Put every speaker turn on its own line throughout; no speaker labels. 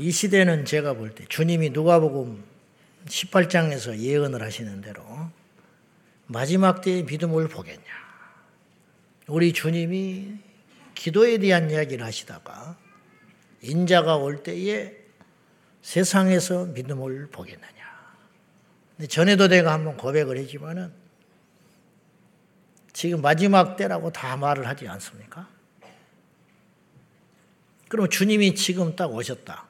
이 시대는 제가 볼 때 주님이 누가복음 18장에서 예언을 하시는 대로 마지막 때의 믿음을 보겠냐. 우리 주님이 기도에 대한 이야기를 하시다가 인자가 올 때에 세상에서 믿음을 보겠느냐. 전에도 내가 한번 고백을 했지만은 지금 마지막 때라고 다 말을 하지 않습니까? 그럼 주님이 지금 딱 오셨다.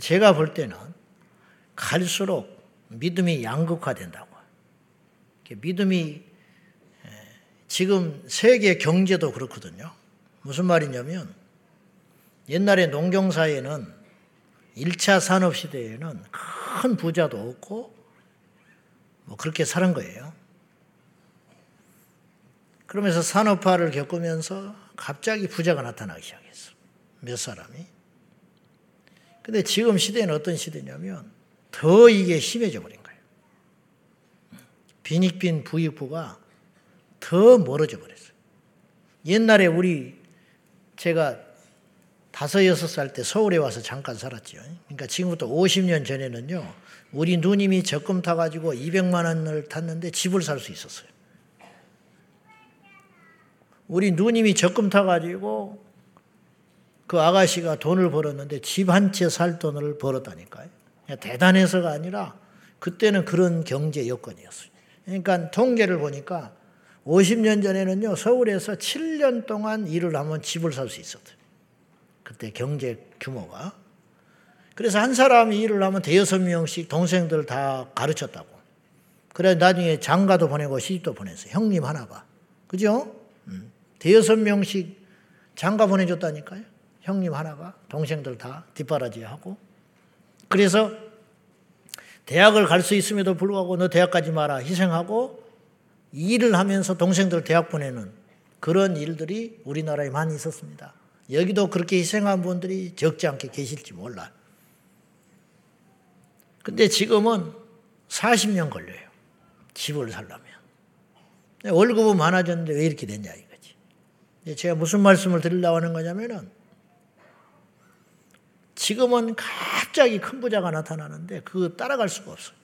제가 볼 때는 갈수록 믿음이 양극화된다고. 믿음이 지금 세계 경제도 그렇거든요. 무슨 말이냐면 옛날에 농경사에는 1차 산업시대에는 큰 부자도 없고 뭐 그렇게 사는 거예요. 그러면서 산업화를 겪으면서 갑자기 부자가 나타나기 시작했어. 몇 사람이. 근데 지금 시대는 어떤 시대냐면 더 이게 심해져 버린 거예요. 빈익빈 부익부가 더 멀어져 버렸어요. 옛날에 우리 제가 다섯 여섯 살 때 서울에 와서 잠깐 살았죠. 그러니까 지금부터 50년 전에는요. 우리 누님이 적금 타 가지고 200만 원을 탔는데 집을 살 수 있었어요. 우리 누님이 적금 타 가지고 그 아가씨가 돈을 벌었는데 집 한 채 살 돈을 벌었다니까요. 대단해서가 아니라 그때는 그런 경제 여건이었어요. 그러니까 통계를 보니까 50년 전에는요, 서울에서 7년 동안 일을 하면 집을 살 수 있었어요. 그때 경제 규모가. 그래서 한 사람이 일을 하면 대여섯 명씩 동생들 다 가르쳤다고. 그래 나중에 장가도 보내고 시집도 보냈어요. 형님 하나가. 그죠? 음. 대여섯 명씩 장가 보내줬다니까요. 형님 하나가 동생들 다 뒷바라지하고 그래서 대학을 갈 수 있음에도 불구하고 너 대학 가지 마라 희생하고 일을 하면서 동생들 대학 보내는 그런 일들이 우리나라에 많이 있었습니다. 여기도 그렇게 희생한 분들이 적지 않게 계실지 몰라. 근데 지금은 40년 걸려요. 집을 살려면. 월급은 많아졌는데 왜 이렇게 됐냐 이거지. 제가 무슨 말씀을 드리려고 하는 거냐면은 지금은 갑자기 큰 부자가 나타나는데 그 따라갈 수가 없어요.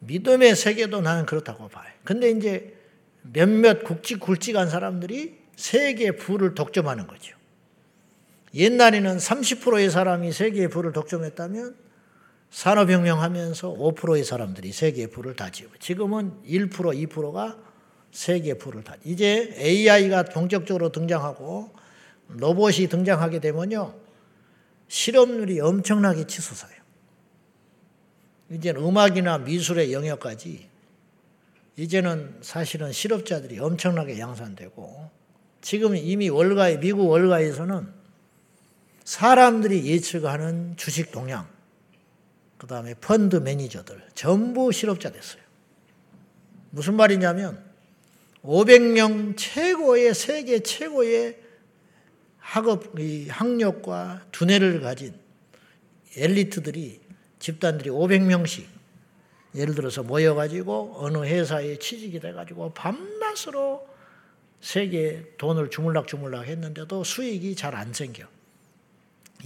믿음의 세계도 나는 그렇다고 봐요. 근데 이제 몇몇 굵직 굵직한 사람들이 세계 부를 독점하는 거죠. 옛날에는 30%의 사람이 세계의 부를 독점했다면 산업혁명 하면서 5%의 사람들이 세계의 부를 다 지고 지금은 1% 2%가 세계의 부를 다 이제 AI가 본격적으로 등장하고 로봇이 등장하게 되면요 실업률이 엄청나게 치솟아요. 이제는 음악이나 미술의 영역까지 이제는 사실은 실업자들이 엄청나게 양산되고 지금 이미 월가에 미국 월가에서는 사람들이 예측하는 주식 동향 그 다음에 펀드 매니저들 전부 실업자 됐어요. 무슨 말이냐면 500명 최고의 세계 최고의 학업, 학력과 두뇌를 가진 엘리트들이 집단들이 500명씩 예를 들어서 모여가지고 어느 회사에 취직이 돼가지고 밤낮으로 세계 돈을 주물락주물락 했는데도 수익이 잘 안 생겨.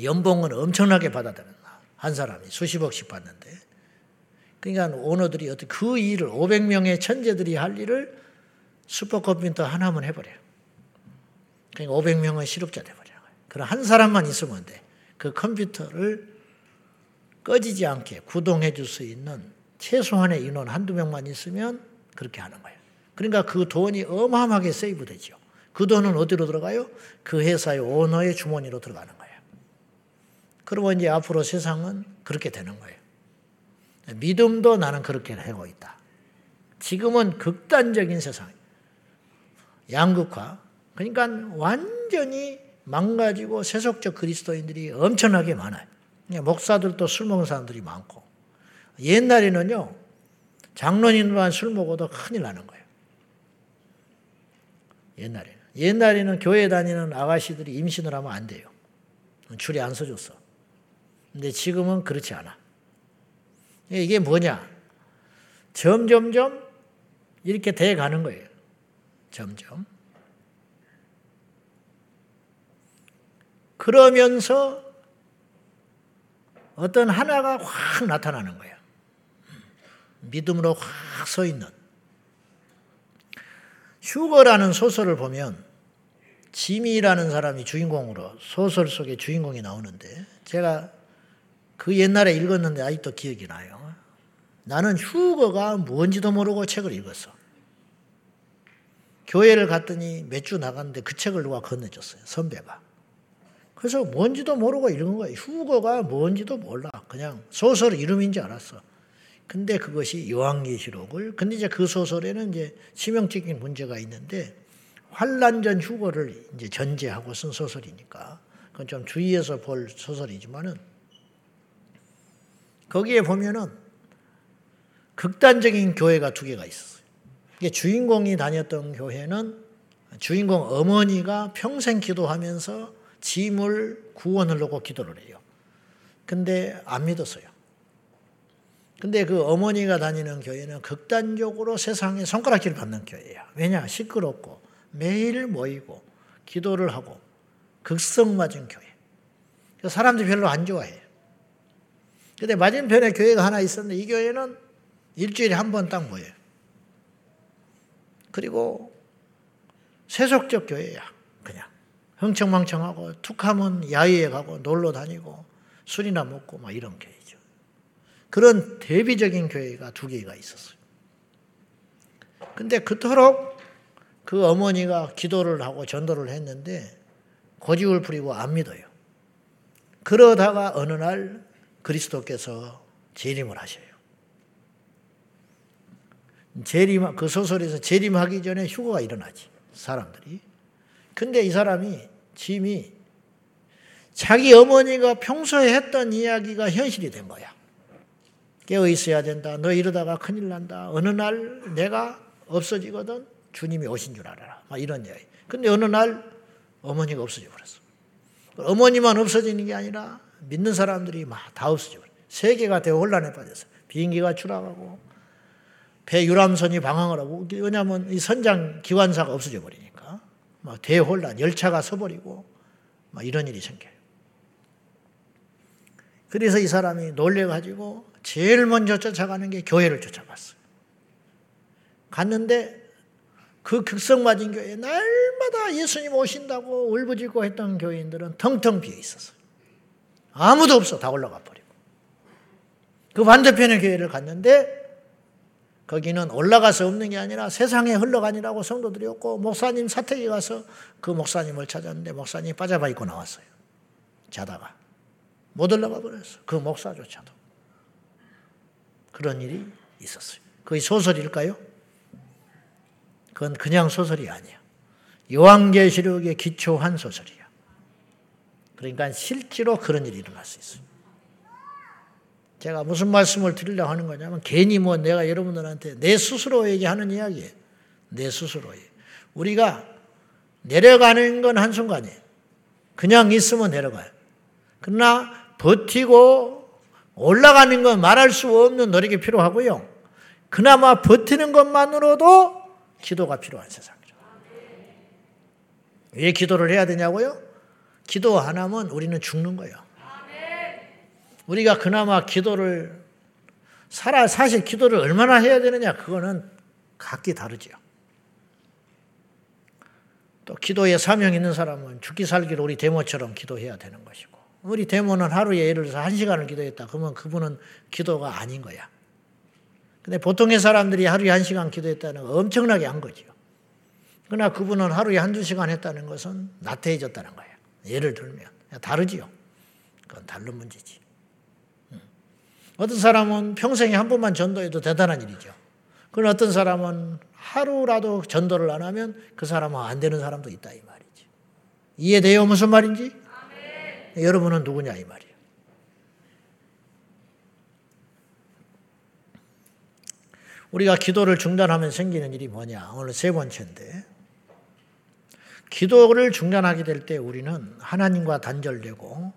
연봉은 엄청나게 받아들였나. 한 사람이 수십억씩 받는데. 그러니까 오너들이 어떻게 그 일을 500명의 천재들이 할 일을 슈퍼컴퓨터 하나만 해버려요. 그러니까 500명은 실업자 돼버려요. 그럼 한 사람만 있으면 돼. 그 컴퓨터를 꺼지지 않게 구동해 줄 수 있는 최소한의 인원 한두 명만 있으면 그렇게 하는 거예요. 그러니까 그 돈이 어마어마하게 세이브 되죠. 그 돈은 어디로 들어가요? 그 회사의 오너의 주머니로 들어가는 거예요. 그러면 이제 앞으로 세상은 그렇게 되는 거예요. 믿음도 나는 그렇게 하고 있다. 지금은 극단적인 세상. 양극화. 그러니까 완전히 망가지고 세속적 그리스도인들이 엄청나게 많아요. 목사들도 술 먹는 사람들이 많고. 옛날에는요, 장로님만 술 먹어도 큰일 나는 거예요. 옛날에는. 옛날에는 교회 다니는 아가씨들이 임신을 하면 안 돼요. 줄이 안 서줬어. 근데 지금은 그렇지 않아. 이게 뭐냐? 점점점 이렇게 돼 가는 거예요. 점점. 그러면서 어떤 하나가 확 나타나는 거예요. 믿음으로 확 서 있는. 휴거라는 소설을 보면 지미라는 사람이 주인공으로 소설 속에 주인공이 나오는데 제가 그 옛날에 읽었는데 아직도 기억이 나요. 나는 휴거가 뭔지도 모르고 책을 읽었어. 교회를 갔더니 몇 주 나갔는데 그 책을 누가 건네줬어요. 선배가. 그래서 뭔지도 모르고 읽은 거예요. 휴거가 뭔지도 몰라. 그냥 소설 이름인 줄 알았어. 근데 그것이 요한계시록을 근데 이제 그 소설에는 이제 치명적인 문제가 있는데 환란전 휴거를 이제 전제하고 쓴 소설이니까 그건 좀 주의해서 볼 소설이지만은 거기에 보면은 극단적인 교회가 두 개가 있었어요. 주인공이 다녔던 교회는 주인공 어머니가 평생 기도하면서 짐을 구원을 놓고 기도를 해요. 근데 안 믿었어요. 근데 그 어머니가 다니는 교회는 극단적으로 세상에 손가락질을 받는 교회야. 왜냐? 시끄럽고 매일 모이고 기도를 하고 극성맞은 교회. 사람들이 별로 안 좋아해요. 근데 맞은편에 교회가 하나 있었는데 이 교회는 일주일에 한 번 딱 모여요. 그리고 세속적 교회야. 흥청망청하고 툭하면 야외에 가고 놀러 다니고 술이나 먹고 막 이런 교회죠. 그런 대비적인 교회가 두 개가 있었어요. 근데 그토록 그 어머니가 기도를 하고 전도를 했는데 고집을 부리고 안 믿어요. 그러다가 어느 날 그리스도께서 재림을 하셔요. 재림, 그 소설에서 재림하기 전에 휴거가 일어나지, 사람들이. 근데 이 사람이, 짐이 자기 어머니가 평소에 했던 이야기가 현실이 된 거야. 깨어 있어야 된다. 너 이러다가 큰일 난다. 어느 날 내가 없어지거든. 주님이 오신 줄 알아라. 막 이런 이야기. 근데 어느 날 어머니가 없어져 버렸어. 어머니만 없어지는 게 아니라 믿는 사람들이 막 다 없어져 버려. 세계가 대혼란에 빠졌어. 비행기가 추락하고 배 유람선이 방황을 하고 왜냐하면 이 선장 기관사가 없어져 버리니까 막 대혼란, 열차가 서버리고 막 이런 일이 생겨요. 그래서 이 사람이 놀래가지고 제일 먼저 쫓아가는 게 교회를 쫓아갔어요. 갔는데 그 극성맞은 교회 날마다 예수님 오신다고 울부짖고 했던 교인들은 텅텅 비어 있었어요. 아무도 없어. 다 올라가 버리고. 그 반대편의 교회를 갔는데 거기는 올라가서 없는 게 아니라 세상에 흘러가니라고 성도들이 없고 목사님 사택에 가서 그 목사님을 찾았는데 목사님이 빠져봐 있고 나왔어요. 자다가. 못 올라가 버렸어. 그 목사조차도. 그런 일이 있었어요. 그게 소설일까요? 그건 그냥 소설이 아니야. 요한계시록에 기초한 소설이야. 그러니까 실제로 그런 일이 일어날 수 있어요. 제가 무슨 말씀을 드리려고 하는 거냐면 괜히 뭐 내가 여러분들한테 내 스스로에게 하는 이야기예요. 내 스스로에. 우리가 내려가는 건 한순간이에요. 그냥 있으면 내려가요. 그러나 버티고 올라가는 건 말할 수 없는 노력이 필요하고요. 그나마 버티는 것만으로도 기도가 필요한 세상이죠. 왜 기도를 해야 되냐고요? 기도 안 하면 우리는 죽는 거예요. 우리가 그나마 기도를 살아 사실 기도를 얼마나 해야 되느냐 그거는 각기 다르지요. 또 기도에 사명 있는 사람은 죽기 살기를 우리 데모처럼 기도해야 되는 것이고 우리 데모는 하루에 예를 들어서 한 시간을 기도했다 그러면 그분은 기도가 아닌 거야. 근데 보통의 사람들이 하루에 한 시간 기도했다는 건 엄청나게 한 거죠. 그러나 그분은 하루에 한두 시간 했다는 것은 나태해졌다는 거예요. 예를 들면. 다르지요. 그건 다른 문제지. 어떤 사람은 평생에 한 번만 전도해도 대단한 일이죠. 그런 어떤 사람은 하루라도 전도를 안 하면 그 사람은 안 되는 사람도 있다 이 말이지. 이해돼요 무슨 말인지? 아멘. 여러분은 누구냐 이 말이에요. 우리가 기도를 중단하면 생기는 일이 뭐냐? 오늘 세 번째인데 기도를 중단하게 될 때 우리는 하나님과 단절되고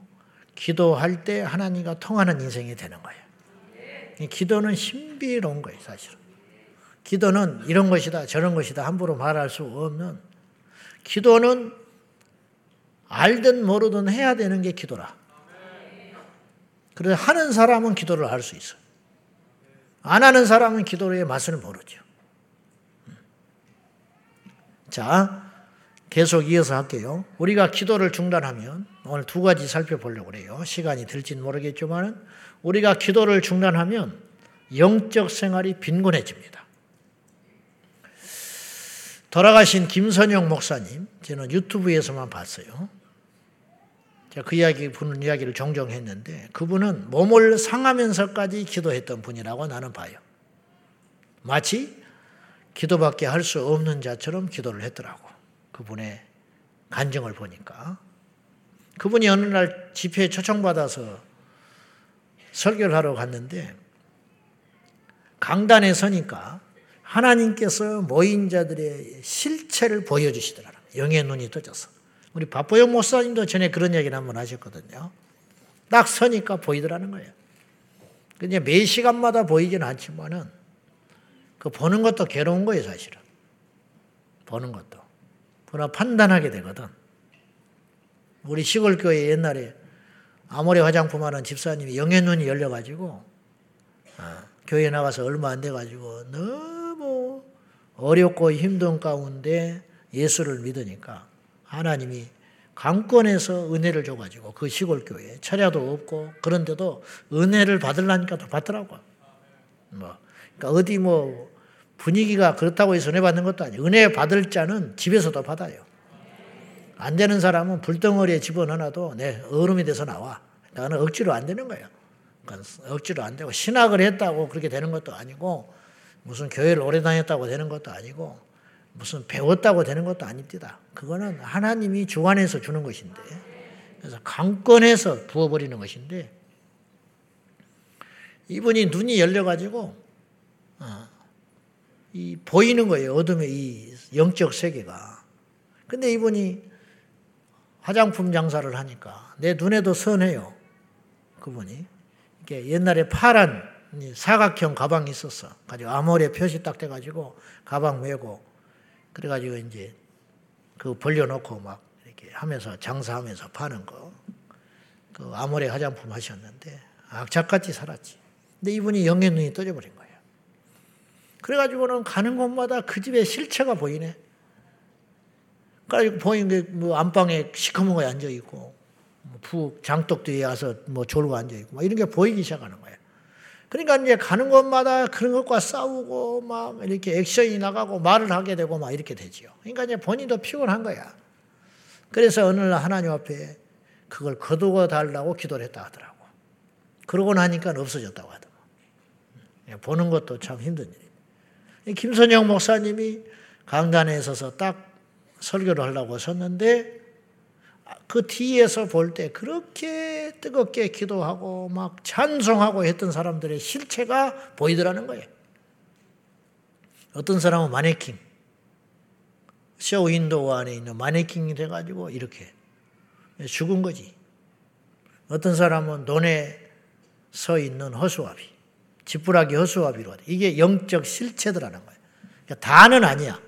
기도할 때 하나님과 통하는 인생이 되는 거예요. 기도는 신비로운 거예요, 사실은. 기도는 이런 것이다, 저런 것이다 함부로 말할 수 없는 기도는 알든 모르든 해야 되는 게 기도라. 그래서 하는 사람은 기도를 할 수 있어. 안 하는 사람은 기도의 맛을 모르죠. 자, 계속 이어서 할게요. 우리가 기도를 중단하면 오늘 두 가지 살펴보려고 그래요. 시간이 들진 모르겠지만 우리가 기도를 중단하면 영적 생활이 빈곤해집니다. 돌아가신 김선영 목사님, 저는 유튜브에서만 봤어요. 제가 그 이야기, 분 이야기를 종종 했는데 그분은 몸을 상하면서까지 기도했던 분이라고 나는 봐요. 마치 기도밖에 할 수 없는 자처럼 기도를 했더라고. 그분의 간증을 보니까. 그분이 어느 날 집회에 초청받아서 설교를 하러 갔는데 강단에 서니까 하나님께서 모인 자들의 실체를 보여주시더라. 영의 눈이 떠져서. 우리 박보영 목사님도 전에 그런 얘기를 한번 하셨거든요. 딱 서니까 보이더라는 거예요. 그냥 매 시간마다 보이진 않지만은 그 보는 것도 괴로운 거예요, 사실은. 보는 것도. 그러나 판단하게 되거든. 우리 시골 교회 옛날에 아모레 화장품 하는 집사님이 영의 눈이 열려가지고 어, 교회 나가서 얼마 안 돼가지고 너무 어렵고 힘든 가운데 예수를 믿으니까 하나님이 강권에서 은혜를 줘가지고 그 시골 교회 차려도 없고 그런데도 은혜를 받으려니까 또 받더라고. 뭐 그러니까 어디 뭐 분위기가 그렇다고 해서 은혜 받는 것도 아니에요. 은혜 받을 자는 집에서도 받아요. 안 되는 사람은 불덩어리에 집어넣어도 내 얼음이 돼서 나와. 나는 억지로 안 되는 거예요. 그러니까 억지로 안 되고 신학을 했다고 그렇게 되는 것도 아니고 무슨 교회를 오래 다녔다고 되는 것도 아니고 무슨 배웠다고 되는 것도 아닙니다. 그거는 하나님이 주관해서 주는 것인데, 그래서 강권해서 부어버리는 것인데, 이분이 눈이 열려가지고, 어, 이 보이는 거예요. 어둠의 이 영적 세계가. 근데 이분이 화장품 장사를 하니까 내 눈에도 선해요. 그분이. 이게 옛날에 파란 사각형 가방이 있었어. 가지고 아모레 표시 딱 돼가지고 가방 메고 그래가지고 이제 그 벌려놓고 막 이렇게 하면서 장사하면서 파는 거. 그 아모레 화장품 하셨는데 악착같이 살았지. 근데 이분이 영의 눈이 떠져버린 거예요. 그래가지고는 가는 곳마다 그 집의 실체가 보이네. 그래가지고 보이는 게뭐 안방에 시커먼 거에 앉아있고, 뭐 장독 뒤에 와서 뭐 졸고 앉아있고, 막 이런 게 보이기 시작하는 거예요. 그러니까 이제 가는 곳마다 그런 것과 싸우고 막 이렇게 액션이 나가고 말을 하게 되고 막 이렇게 되지요. 그러니까 이제 본인도 피곤한 거야. 그래서 어느 날 하나님 앞에 그걸 거두어 달라고 기도를 했다 하더라고. 그러고 나니까 없어졌다고 하더라고. 예, 보는 것도 참 힘든 일이에요. 김선영 목사님이 강단에 서서 딱 설교를 하려고 섰는데 그 뒤에서 볼 때 그렇게 뜨겁게 기도하고 막 찬송하고 했던 사람들의 실체가 보이더라는 거예요. 어떤 사람은 마네킹, 쇼윈도우 안에 있는 마네킹이 돼가지고 이렇게 죽은 거지. 어떤 사람은 논에 서 있는 허수아비, 지푸라기 허수아비로 이게 영적 실체들하는 거예요. 그러니까 다는 아니야.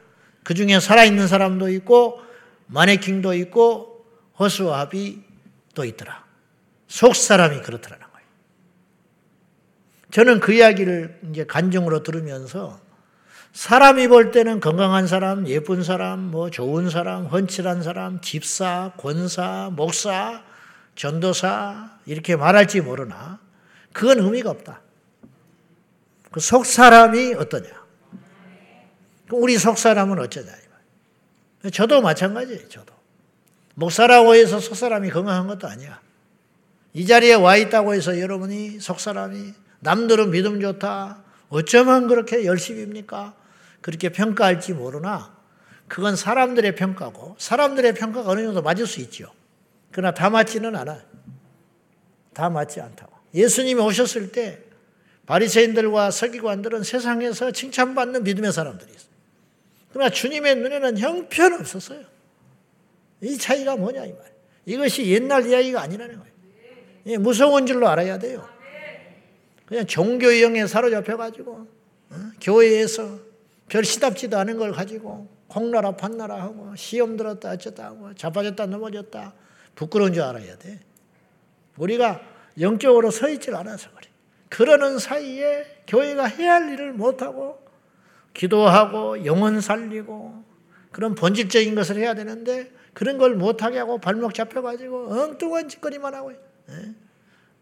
그 중에 살아있는 사람도 있고 마네킹도 있고 허수아비 또 있더라. 속 사람이 그렇더라는 거예요. 저는 그 이야기를 이제 간증으로 들으면서 사람이 볼 때는 건강한 사람, 예쁜 사람, 뭐 좋은 사람, 헌칠한 사람, 집사, 권사, 목사, 전도사 이렇게 말할지 모르나 그건 의미가 없다. 그 속 사람이 어떠냐? 우리 속 사람은 어쩌냐? 저도 마찬가지예요. 저도. 목사라고 해서 속사람이 건강한 것도 아니야. 이 자리에 와 있다고 해서 여러분이 속사람이 남들은 믿음 좋다. 어쩌면 그렇게 열심입니까? 그렇게 평가할지 모르나 그건 사람들의 평가고 사람들의 평가가 어느 정도 맞을 수 있죠. 그러나 다 맞지는 않아요. 다 맞지 않다고. 예수님이 오셨을 때 바리새인들과 서기관들은 세상에서 칭찬받는 믿음의 사람들이 있어요. 그러나 주님의 눈에는 형편 없었어요. 이 차이가 뭐냐 이 말. 이것이 옛날 이야기가 아니라는 거예요. 예, 무서운 줄로 알아야 돼요. 그냥 종교형에 사로잡혀 가지고 어? 교회에서 별 시답지도 않은 걸 가지고 콩나라 판나라 하고 시험 들었다 어쩌다 하고 자빠졌다 넘어졌다 부끄러운 줄 알아야 돼. 우리가 영적으로 서 있질 않아서 그래. 그러는 사이에 교회가 해야 할 일을 못하고 기도하고 영혼 살리고 그런 본질적인 것을 해야 되는데 그런 걸 못하게 하고 발목 잡혀가지고 엉뚱한 짓거리만 하고 예?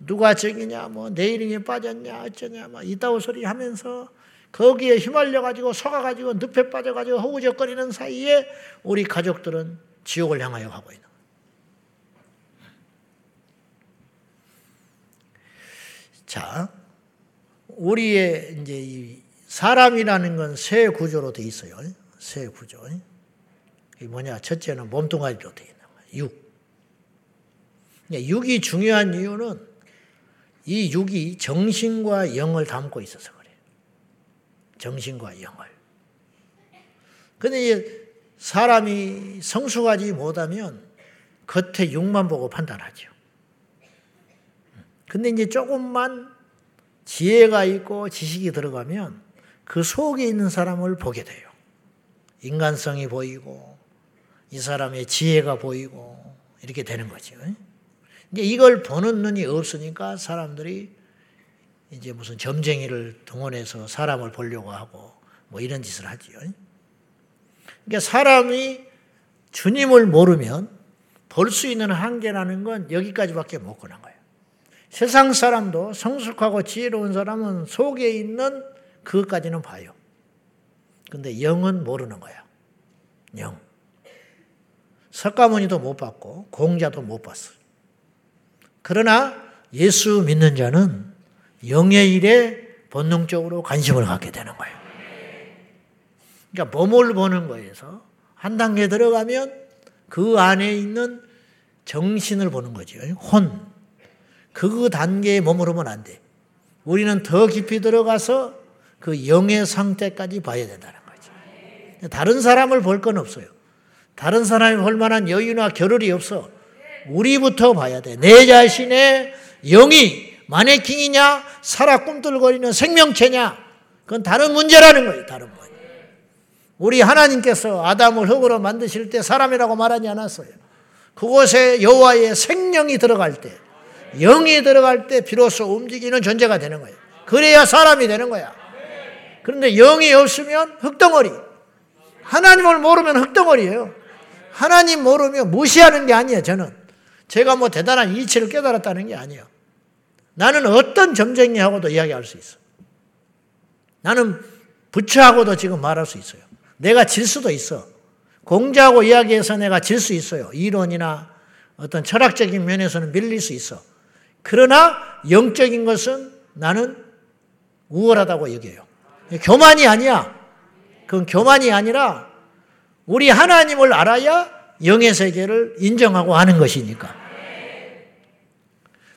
누가 적이냐 뭐 내일이 빠졌냐 어쩌냐 막 이따오 소리 하면서 거기에 휘말려 가지고 속아가지고 늪에 빠져가지고 허우적거리는 사이에 우리 가족들은 지옥을 향하여 가고 있는 자, 우리의 이제 이 사람이라는 건 세 구조로 돼 있어요. 세 구조. 이 뭐냐? 첫째는 몸뚱아리로 돼 있는 거예요. 육. 육이 중요한 이유는 이 육이 정신과 영을 담고 있어서 그래요. 정신과 영을. 근데 사람이 성숙하지 못하면 겉에 육만 보고 판단하죠. 근데 이제 조금만 지혜가 있고 지식이 들어가면 그 속에 있는 사람을 보게 돼요. 인간성이 보이고 이 사람의 지혜가 보이고 이렇게 되는 거죠. 이제 이걸 보는 눈이 없으니까 사람들이 이제 무슨 점쟁이를 동원해서 사람을 보려고 하고 뭐 이런 짓을 하지요. 그러니까 사람이 주님을 모르면 볼 수 있는 한계라는 건 여기까지밖에 못 가는 거예요. 세상 사람도 성숙하고 지혜로운 사람은 속에 있는 그것까지는 봐요. 근데 영은 모르는 거야. 영. 석가모니도 못 봤고 공자도 못 봤어. 그러나 예수 믿는 자는 영의 일에 본능적으로 관심을 갖게 되는 거예요. 그러니까 몸을 보는 거에서 한 단계 들어가면 그 안에 있는 정신을 보는 거죠. 혼. 그 단계에 머무르면 안 돼. 우리는 더 깊이 들어가서 그 영의 상태까지 봐야 된다는 거죠. 다른 사람을 볼 건 없어요. 다른 사람이 볼 만한 여유나 겨를이 없어. 우리부터 봐야 돼. 내 자신의 영이 마네킹이냐, 살아 꿈틀거리는 생명체냐, 그건 다른 문제라는 거예요. 다른 문제. 우리 하나님께서 아담을 흙으로 만드실 때 사람이라고 말하지 않았어요. 그곳에 여호와의 생명이 들어갈 때, 영이 들어갈 때 비로소 움직이는 존재가 되는 거예요. 그래야 사람이 되는 거야. 그런데 영이 없으면 흙덩어리. 하나님을 모르면 흙덩어리예요. 하나님 모르면 무시하는 게 아니에요, 저는. 제가 뭐 대단한 이치를 깨달았다는 게 아니에요. 나는 어떤 점쟁이하고도 이야기할 수 있어. 나는 부처하고도 지금 말할 수 있어요. 내가 질 수도 있어. 공자하고 이야기해서 내가 질 수 있어요. 이론이나 어떤 철학적인 면에서는 밀릴 수 있어. 그러나 영적인 것은 나는 우월하다고 여겨요. 교만이 아니야. 그건 교만이 아니라 우리 하나님을 알아야 영의 세계를 인정하고 아는 것이니까.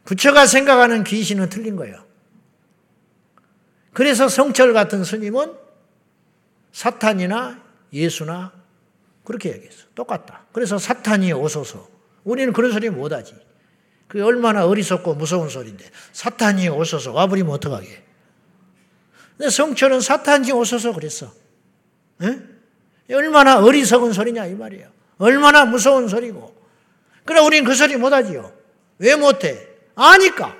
부처가 생각하는 귀신은 틀린 거예요. 그래서 성철 같은 스님은 사탄이나 예수나 그렇게 얘기했어. 똑같다. 그래서 사탄이 오소서. 우리는 그런 소리 못하지. 그게 얼마나 어리석고 무서운 소리인데 사탄이 오소서 와버리면 어떡하게. 근데 성철은 사탄이 오소서 그랬어. 에? 얼마나 어리석은 소리냐 이 말이에요. 얼마나 무서운 소리고. 그래 우리는 그 소리 못하지요. 왜 못해? 아니까.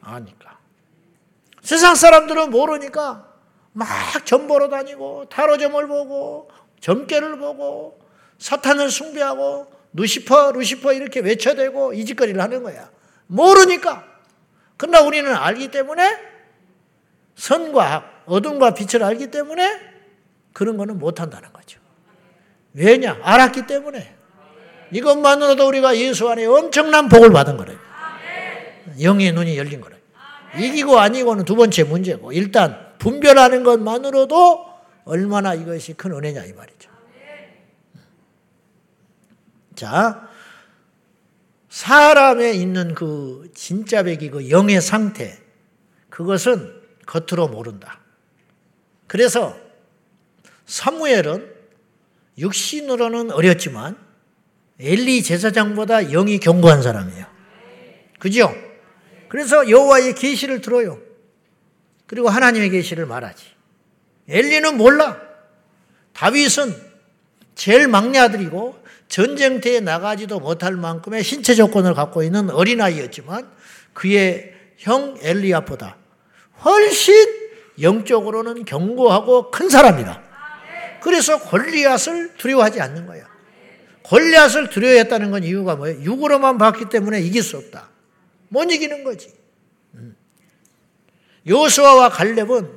아니까. 세상 사람들은 모르니까 막 점보러 다니고 타로점을 보고 점괘를 보고 사탄을 숭배하고 루시퍼 루시퍼 이렇게 외쳐대고 이 짓거리를 하는 거야. 모르니까. 그러나 우리는 알기 때문에 선과 어둠과 빛을 알기 때문에 그런 거는 못한다는 거죠. 왜냐? 알았기 때문에. 이것만으로도 우리가 예수 안에 엄청난 복을 받은 거예요. 영의 눈이 열린 거예요. 이기고 아니고는 두 번째 문제고 일단 분별하는 것만으로도 얼마나 이것이 큰 은혜냐 이 말이죠. 자, 사람에 있는 그 진짜 백이 그 영의 상태 그것은 겉으로 모른다. 그래서 사무엘은 육신으로는 어렸지만 엘리 제사장보다 영이 견고한 사람이에요. 그죠? 그래서 여호와의 계시를 들어요. 그리고 하나님의 계시를 말하지. 엘리는 몰라. 다윗은 제일 막내 아들이고 전쟁터에 나가지도 못할 만큼의 신체 조건을 갖고 있는 어린아이였지만 그의 형 엘리압보다 훨씬 영적으로는 견고하고 큰 사람이다. 그래서 골리앗을 두려워하지 않는 거야. 골리앗을 두려워했다는 건 이유가 뭐예요? 육으로만 봤기 때문에 이길 수 없다. 못 이기는 거지. 음. 요수아와 갈렙은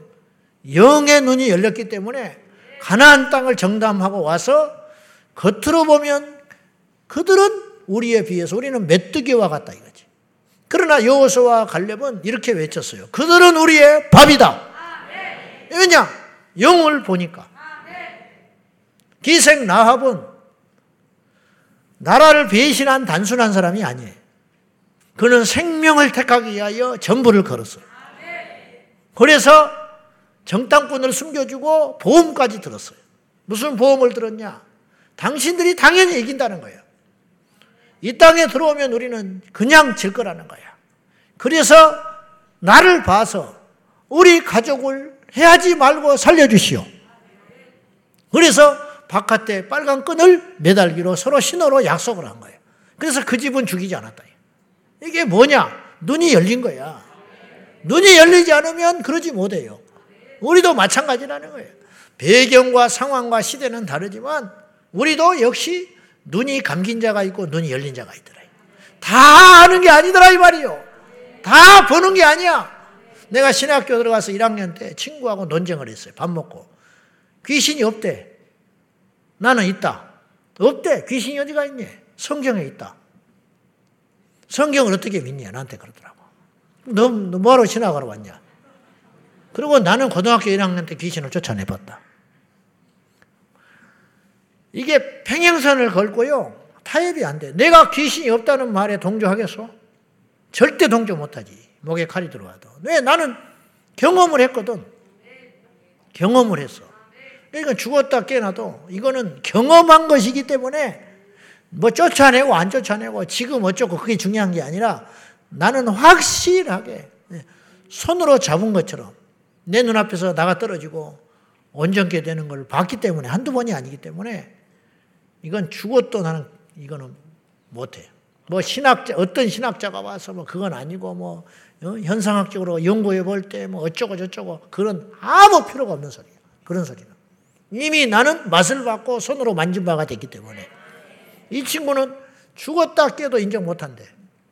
영의 눈이 열렸기 때문에 가나안 땅을 정담하고 와서 겉으로 보면 그들은 우리에 비해서 우리는 메뚜기와 같다 이거지. 그러나 여호수와 갈렙은 이렇게 외쳤어요. 그들은 우리의 밥이다. 왜냐? 영을 보니까. 기생 나합은 나라를 배신한 단순한 사람이 아니에요. 그는 생명을 택하기 위하여 전부를 걸었어요. 그래서 정당권을 숨겨주고 보험까지 들었어요. 무슨 보험을 들었냐? 당신들이 당연히 이긴다는 거예요. 이 땅에 들어오면 우리는 그냥 질 거라는 거야. 그래서 나를 봐서 우리 가족을 해하지 말고 살려주시오. 그래서 바깥에 빨간 끈을 매달기로 서로 신호로 약속을 한 거예요. 그래서 그 집은 죽이지 않았다. 이게 뭐냐? 눈이 열린 거야. 눈이 열리지 않으면 그러지 못해요. 우리도 마찬가지라는 거예요. 배경과 상황과 시대는 다르지만 우리도 역시 눈이 감긴 자가 있고 눈이 열린 자가 있더라. 다 아는 게 아니더라 이 말이요. 다 보는 게 아니야. 내가 신학교 들어가서 1학년 때 친구하고 논쟁을 했어요. 밥 먹고. 귀신이 없대. 나는 있다. 없대. 귀신이 어디가 있니? 성경에 있다. 성경을 어떻게 믿냐? 나한테 그러더라고. 너, 너 뭐하러 신학하러 왔냐? 그리고 나는 고등학교 1학년 때 귀신을 쫓아내봤다. 이게 평행선을 걸고요. 타협이 안 돼. 내가 귀신이 없다는 말에 동조하겠어? 절대 동조 못하지. 목에 칼이 들어와도. 왜? 나는 경험을 했거든. 경험을 했어. 그러니까 죽었다 깨어나도 이거는 경험한 것이기 때문에 뭐 쫓아내고 안 쫓아내고 지금 어쩌고 그게 중요한 게 아니라 나는 확실하게 손으로 잡은 것처럼 내 눈앞에서 나가 떨어지고 온전케 되는 걸 봤기 때문에 한두 번이 아니기 때문에 이건 죽어도 나는 이거는 못해요. 뭐 신학자 어떤 신학자가 와서 뭐 그건 아니고 뭐 어? 현상학적으로 연구해 볼 때 뭐 어쩌고 저쩌고 그런 아무 필요가 없는 소리야. 그런 소리는 이미 나는 맛을 받고 손으로 만진 바가 됐기 때문에 이 친구는 죽었다 깨도 인정 못한대.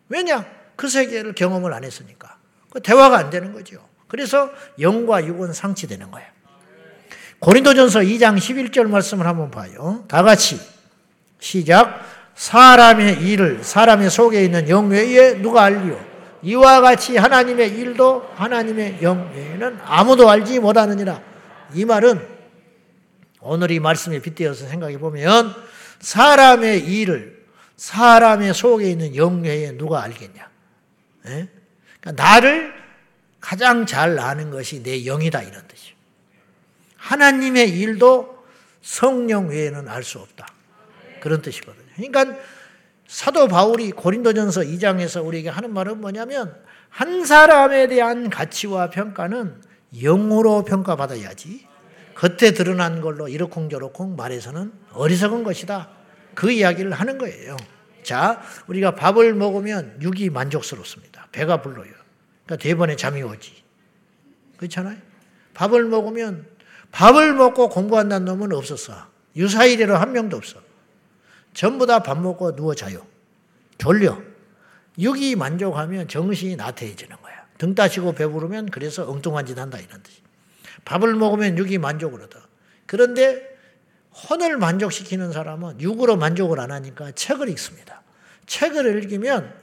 왜냐? 그 세계를 경험을 안 했으니까. 그 대화가 안 되는 거죠. 그래서 영과 육은 상치되는 거예요. 고린도전서 2장 11절 말씀을 한번 봐요. 다 같이 시작. 사람의 일을 사람의 속에 있는 영 외에 누가 알리요? 이와 같이 하나님의 일도 하나님의 영 외에는 아무도 알지 못하느니라. 이 말은 오늘 이 말씀에 빗대어서 생각해 보면 사람의 일을 사람의 속에 있는 영 외에 누가 알겠냐? 예? 그러니까 나를 가장 잘 아는 것이 내 영이다 이런 뜻이에요. 하나님의 일도 성령 외에는 알 수 없다. 그런 뜻이거든요. 그러니까 사도 바울이 고린도전서 2장에서 우리에게 하는 말은 뭐냐면 한 사람에 대한 가치와 평가는 영으로 평가받아야지 겉에 드러난 걸로 이러쿵저러쿵 말해서는 어리석은 것이다. 그 이야기를 하는 거예요. 자, 우리가 밥을 먹으면 육이 만족스럽습니다. 배가 불러요. 그러니까 대번에 잠이 오지. 그렇잖아요? 밥을 먹으면 밥을 먹고 공부한다는 놈은 없었어. 유사일에로 한 명도 없어. 전부 다 밥 먹고 누워 자요. 졸려. 육이 만족하면 정신이 나태해지는 거야. 등 따시고 배부르면 그래서 엉뚱한 짓 한다 이런 뜻이. 밥을 먹으면 육이 만족을 얻어. 그런데 혼을 만족시키는 사람은 육으로 만족을 안 하니까 책을 읽습니다. 책을 읽으면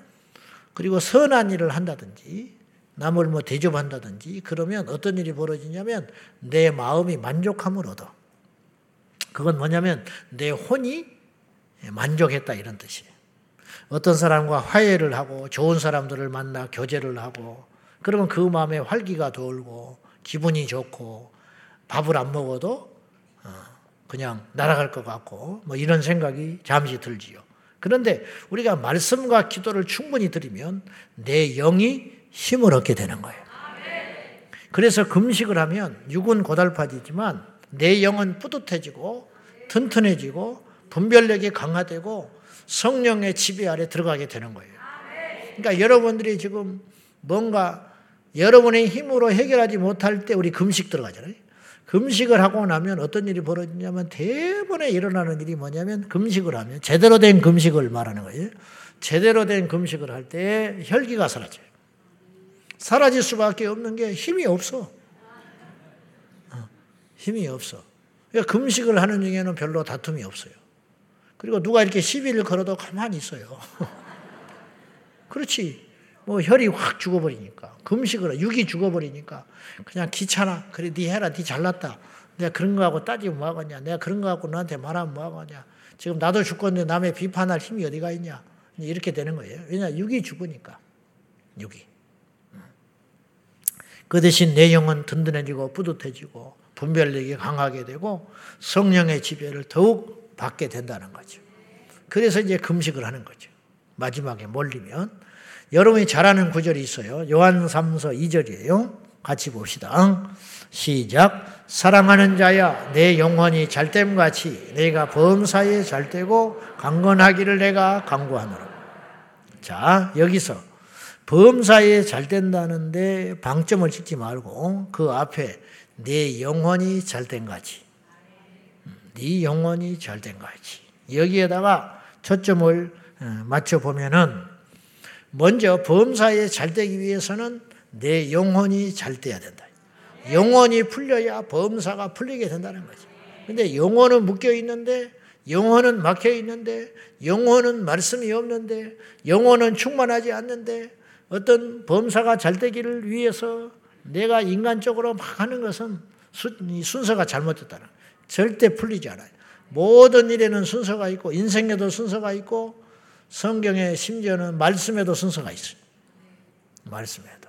그리고 선한 일을 한다든지 남을 뭐 대접한다든지 그러면 어떤 일이 벌어지냐면 내 마음이 만족함을 얻어. 그건 뭐냐면 내 혼이 만족했다 이런 뜻이에요. 어떤 사람과 화해를 하고 좋은 사람들을 만나 교제를 하고 그러면 그 마음에 활기가 돌고 기분이 좋고 밥을 안 먹어도 어, 그냥 날아갈 것 같고 뭐 이런 생각이 잠시 들지요. 그런데 우리가 말씀과 기도를 충분히 드리면 내 영이 힘을 얻게 되는 거예요. 그래서 금식을 하면 육은 고달파지지만 내 영은 뿌듯해지고 튼튼해지고 분별력이 강화되고 성령의 지배 아래 들어가게 되는 거예요. 그러니까 여러분들이 지금 뭔가 여러분의 힘으로 해결하지 못할 때 우리 금식 들어가잖아요. 금식을 하고 나면 어떤 일이 벌어지냐면 대번에 일어나는 일이 뭐냐면 금식을 하면 제대로 된 금식을 말하는 거예요. 제대로 된 금식을 할 때 혈기가 사라져요. 사라질 수밖에 없는 게 힘이 없어. 어, 힘이 없어. 그러니까 금식을 하는 중에는 별로 다툼이 없어요. 그리고 누가 이렇게 시비를 걸어도 가만히 있어요. 그렇지. 뭐 혈이 확 죽어버리니까. 금식을, 육이 죽어버리니까. 그냥 귀찮아. 그래, 네 해라. 네 잘났다. 내가 그런 거 하고 따지면 뭐하겠냐. 내가 그런 거 갖고 너한테 말하면 뭐하겠냐. 지금 나도 죽겠는데 남의 비판할 힘이 어디가 있냐. 이렇게 되는 거예요. 왜냐, 육이 죽으니까. 육이. 그 대신 내 영은 든든해지고 뿌듯해지고 분별력이 강하게 되고 성령의 지배를 더욱 받게 된다는 거죠. 그래서 이제 금식을 하는 거죠. 마지막에 몰리면 여러분이 잘 아는 구절이 있어요. 요한 3서 2절이에요. 같이 봅시다. 시작. 사랑하는 자야, 내 영혼이 잘됨 같이 내가 범사에 잘되고 강건하기를 내가 강구하노라. 자, 여기서 범사에 잘 된다는데 방점을 찍지 말고 그 앞에 내 영혼이 잘된 같이. 네 영혼이 잘된 같이. 여기에다가 초점을 어, 맞춰 보면은 먼저 범사에 잘 되기 위해서는 내 영혼이 잘 돼야 된다. 영혼이 풀려야 범사가 풀리게 된다는 거지. 근데 영혼은 묶여 있는데 영혼은 막혀 있는데 영혼은 말씀이 없는데 영혼은 충만하지 않는데 어떤 범사가 잘 되기를 위해서 내가 인간적으로 막 하는 것은 순서가 잘못됐다는 절대 풀리지 않아요. 모든 일에는 순서가 있고 인생에도 순서가 있고 성경에 심지어는 말씀에도 순서가 있어요. 말씀에도.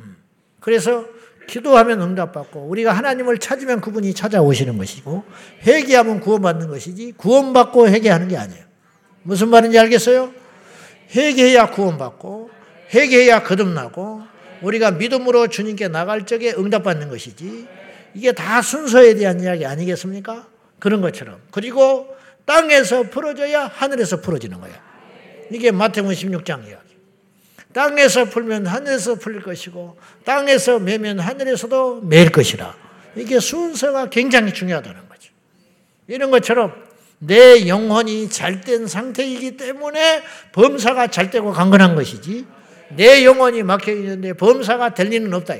음. 그래서 기도하면 응답받고 우리가 하나님을 찾으면 그분이 찾아오시는 것이고 회개하면 구원받는 것이지 구원받고 회개하는 게 아니에요. 무슨 말인지 알겠어요? 회개해야 구원받고 회개해야 거듭나고 우리가 믿음으로 주님께 나갈 적에 응답받는 것이지 이게 다 순서에 대한 이야기 아니겠습니까? 그런 것처럼. 그리고 땅에서 풀어져야 하늘에서 풀어지는 거야. 이게 마태복음 16장 이야기. 땅에서 풀면 하늘에서 풀릴 것이고 땅에서 매면 하늘에서도 매일 것이라. 이게 순서가 굉장히 중요하다는 거죠. 이런 것처럼 내 영혼이 잘된 상태이기 때문에 범사가 잘되고 강건한 것이지 내 영혼이 막혀 있는데 범사가 될 리는 없다.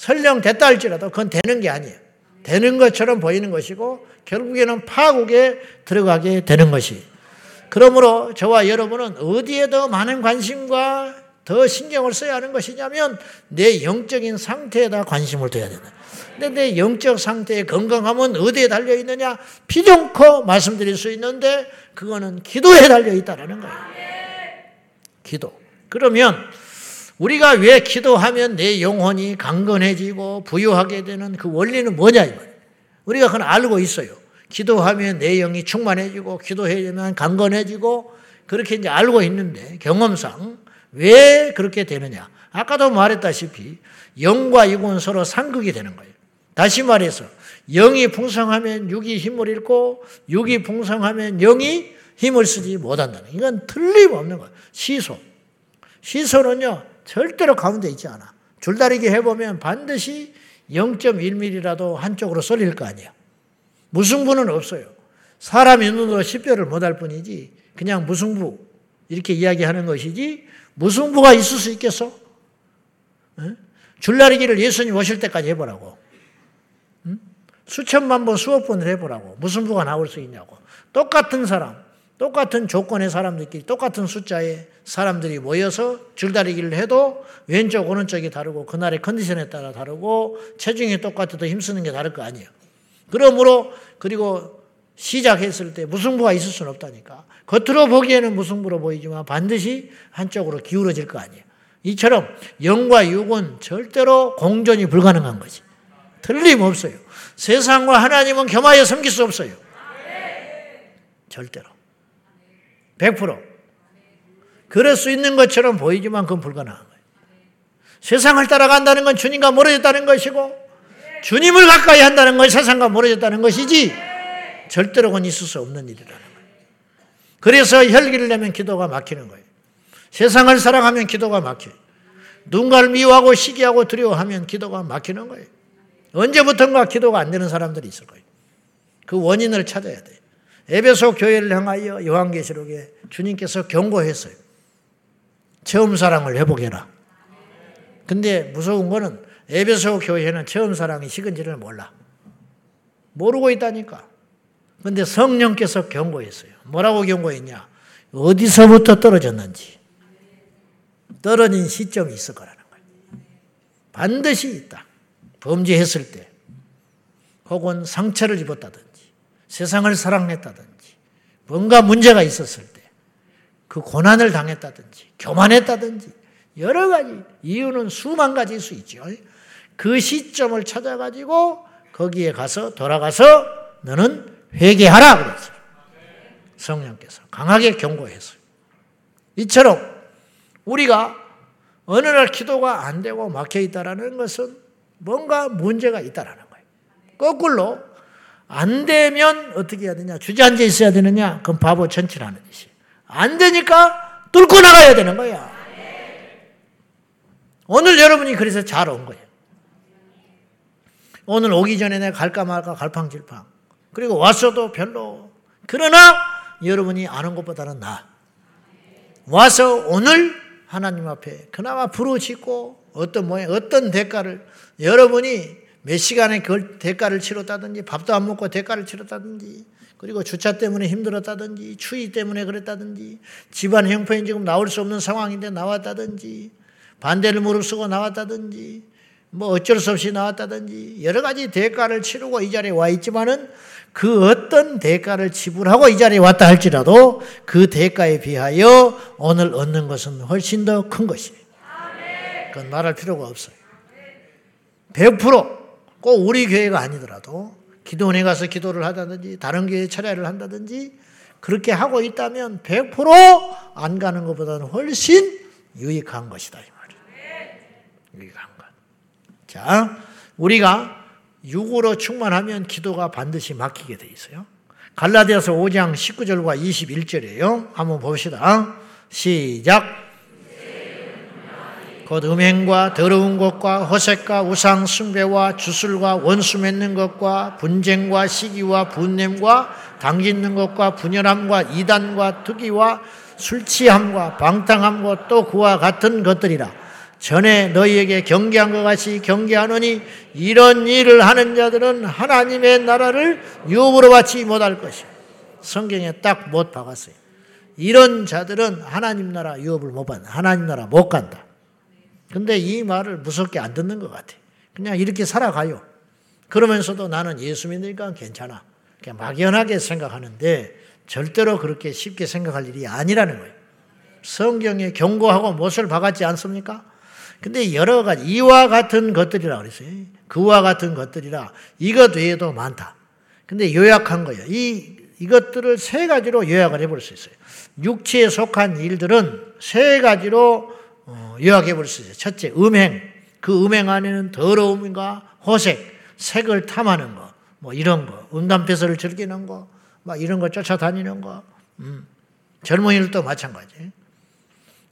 설령 됐다 할지라도 그건 되는 게 아니에요. 되는 것처럼 보이는 것이고 결국에는 파국에 들어가게 되는 것이. 그러므로 저와 여러분은 어디에 더 많은 관심과 더 신경을 써야 하는 것이냐면 내 영적인 상태에다 관심을 둬야 된다. 근데 내 영적 상태의 건강함은 어디에 달려 있느냐? 피정코 말씀드릴 수 있는데 그거는 기도에 달려 있다라는 거예요. 기도. 그러면 우리가 왜 기도하면 내 영혼이 강건해지고 부유하게 되는 그 원리는 뭐냐 이 말이에요. 우리가 그건 알고 있어요. 기도하면 내 영이 충만해지고 기도해야면 강건해지고 그렇게 이제 알고 있는데 경험상 왜 그렇게 되느냐? 아까도 말했다시피 영과 육은 서로 상극이 되는 거예요. 다시 말해서 영이 풍성하면 육이 힘을 잃고 육이 풍성하면 영이 힘을 쓰지 못한다는 이건 틀림없는 거예요. 시소. 시소는요 절대로 가운데 있지 않아. 줄다리기 해보면 반드시 0.1mm라도 한쪽으로 쏠릴 거 아니야. 무승부는 없어요. 사람이 눈으로 식별을 못할 뿐이지 그냥 무승부 이렇게 이야기하는 것이지 무승부가 있을 수 있겠어? 줄다리기를 예수님 오실 때까지 해보라고. 수천만 번, 수억 번을 해보라고. 무승부가 나올 수 있냐고. 똑같은 사람, 똑같은 조건의 사람들끼리 똑같은 숫자의 사람들이 모여서 줄다리기를 해도 왼쪽 오른쪽이 다르고 그날의 컨디션에 따라 다르고 체중이 똑같아도 힘쓰는 게 다를 거 아니에요. 그러므로 그리고 시작했을 때 무승부가 있을 수는 없다니까. 겉으로 보기에는 무승부로 보이지만 반드시 한쪽으로 기울어질 거 아니에요. 이처럼 영과 육은 절대로 공존이 불가능한 거지. 틀림없어요. 세상과 하나님은 겸하여 섬길 수 없어요. 절대로. 100%. 그럴 수 있는 것처럼 보이지만 그건 불가능한 거예요. 세상을 따라간다는 건 주님과 멀어졌다는 것이고 주님을 가까이 한다는 건 세상과 멀어졌다는 것이지 절대로 그건 있을 수 없는 일이라는 거예요. 그래서 혈기를 내면 기도가 막히는 거예요. 세상을 사랑하면 기도가 막혀요. 누군가를 미워하고 시기하고 두려워하면 기도가 막히는 거예요. 언제부턴가 기도가 안 되는 사람들이 있을 거예요. 그 원인을 찾아야 돼요. 에베소 교회를 향하여 요한계시록에 주님께서 경고했어요. 처음 사랑을 회복해라. 근데 무서운 거는 에베소 교회는 처음 사랑이 식은지를 몰라. 모르고 있다니까. 근데 성령께서 경고했어요. 뭐라고 경고했냐? 어디서부터 떨어졌는지. 떨어진 시점이 있을 거라는 거예요. 반드시 있다. 범죄했을 때, 혹은 상처를 입었다든지, 세상을 사랑했다든지, 뭔가 문제가 있었을 때, 그 고난을 당했다든지, 교만했다든지, 여러 가지 이유는 수만 가지일 수 있죠. 그 시점을 찾아가지고 거기에 가서 돌아가서 너는 회개하라 그랬어요. 성령께서 강하게 경고했어요. 이처럼 우리가 어느 날 기도가 안 되고 막혀 있다라는 것은 뭔가 문제가 있다라는 거예요. 거꾸로 안 되면 어떻게 해야 되냐? 주저앉아 있어야 되느냐? 그럼 바보 천치라는 짓이. 안 되니까 뚫고 나가야 되는 거야. 오늘 여러분이 그래서 잘 온 거예요. 오늘 오기 전에 내가 갈까 말까 갈팡질팡. 그리고 왔어도 별로. 그러나 여러분이 아는 것보다는 나. 와서 오늘 하나님 앞에 그나마 부르짖고 어떤 모양, 어떤 대가를 여러분이 몇 시간에 그 대가를 치렀다든지 밥도 안 먹고 대가를 치렀다든지 그리고 주차 때문에 힘들었다든지 추위 때문에 그랬다든지 집안 형편이 지금 나올 수 없는 상황인데 나왔다든지 반대를 무릅쓰고 나왔다든지 뭐 어쩔 수 없이 나왔다든지 여러 가지 대가를 치르고 이 자리에 와 있지만은 그 어떤 대가를 지불하고 이 자리에 왔다 할지라도 그 대가에 비하여 오늘 얻는 것은 훨씬 더 큰 것이에요. 그건 말할 필요가 없어요. 100% 꼭 우리 교회가 아니더라도 기도원에 가서 기도를 하다든지 다른 교회 철야를 한다든지 그렇게 하고 있다면 100%안 가는 것보다는 훨씬 유익한 것이다 이 말이에요. 유익한 것. 자, 우리가 육으로 충만하면 기도가 반드시 막히게 돼 있어요. 갈라디아서 5장 19절과 21절이에요. 한번 봅시다. 시작. 곧 음행과 더러운 것과 허색과 우상 숭배와 주술과 원수 맺는 것과 분쟁과 시기와 분냄과 당짓는 것과 분열함과 이단과 특이와 술 취함과 방탕함과 또 그와 같은 것들이라 전에 너희에게 경계한 것 같이 경계하노니 이런 일을 하는 자들은 하나님의 나라를 유업으로 받지 못할 것이야. 성경에 딱 못 박았어요. 이런 자들은 하나님 나라 유업을 못 받는 하나님 나라 못 간다. 근데 이 말을 무섭게 안 듣는 것 같아. 그냥 이렇게 살아가요. 그러면서도 나는 예수 믿으니까 괜찮아. 그냥 막연하게 생각하는데 절대로 그렇게 쉽게 생각할 일이 아니라는 거예요. 성경에 경고하고 못을 박았지 않습니까? 근데 여러 가지 이와 같은 것들이라 그랬어요. 그와 같은 것들이라 이것 외에도 많다. 근데 요약한 거예요. 이 이것들을 세 가지로 요약을 해볼 수 있어요. 육체에 속한 일들은 세 가지로 어, 요약해 볼 수 있어요. 첫째, 음행. 그 음행 안에는 더러움과 호색, 색을 탐하는 거, 뭐 이런 거, 음담패설을 즐기는 거, 막 이런 거 쫓아다니는 거, 음. 젊은이들도 마찬가지.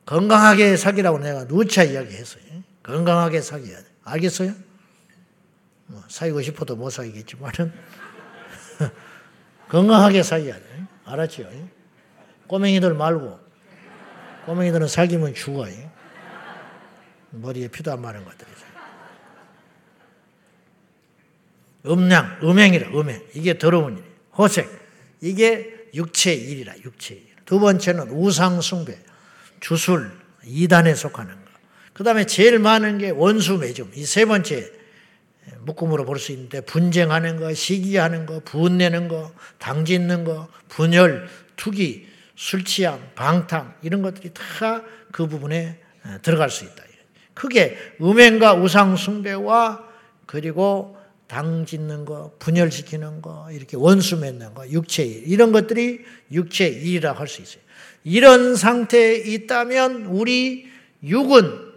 건강하게 사귀라고 내가 누차 이야기했어요. 건강하게 사귀어야 돼. 알겠어요? 뭐, 사귀고 싶어도 못 사귀겠지만은 건강하게 사귀어야 돼. 알았죠? 꼬맹이들 말고 꼬맹이들은 사귀면 죽어요. 머리에 피도 안 마른 것들이죠. 음량, 음행이라, 음행. 이게 더러운 일. 호색. 이게 육체의 일이라, 육체의 일. 두 번째는 우상숭배, 주술, 이단에 속하는 것. 그 다음에 제일 많은 게 원수 매점. 이 세 번째 묶음으로 볼 수 있는데 분쟁하는 거, 시기하는 거, 분내는 거, 당짓는 거, 분열, 투기, 술 취함, 방탕 이런 것들이 다 그 부분에 들어갈 수 있다. 크게 음행과 우상 숭배와 그리고 당 짓는 거, 분열시키는 거, 이렇게 원수 맺는 거, 육체 일, 이런 것들이 육체 일이라 할 수 있어요. 이런 상태에 있다면 우리 육은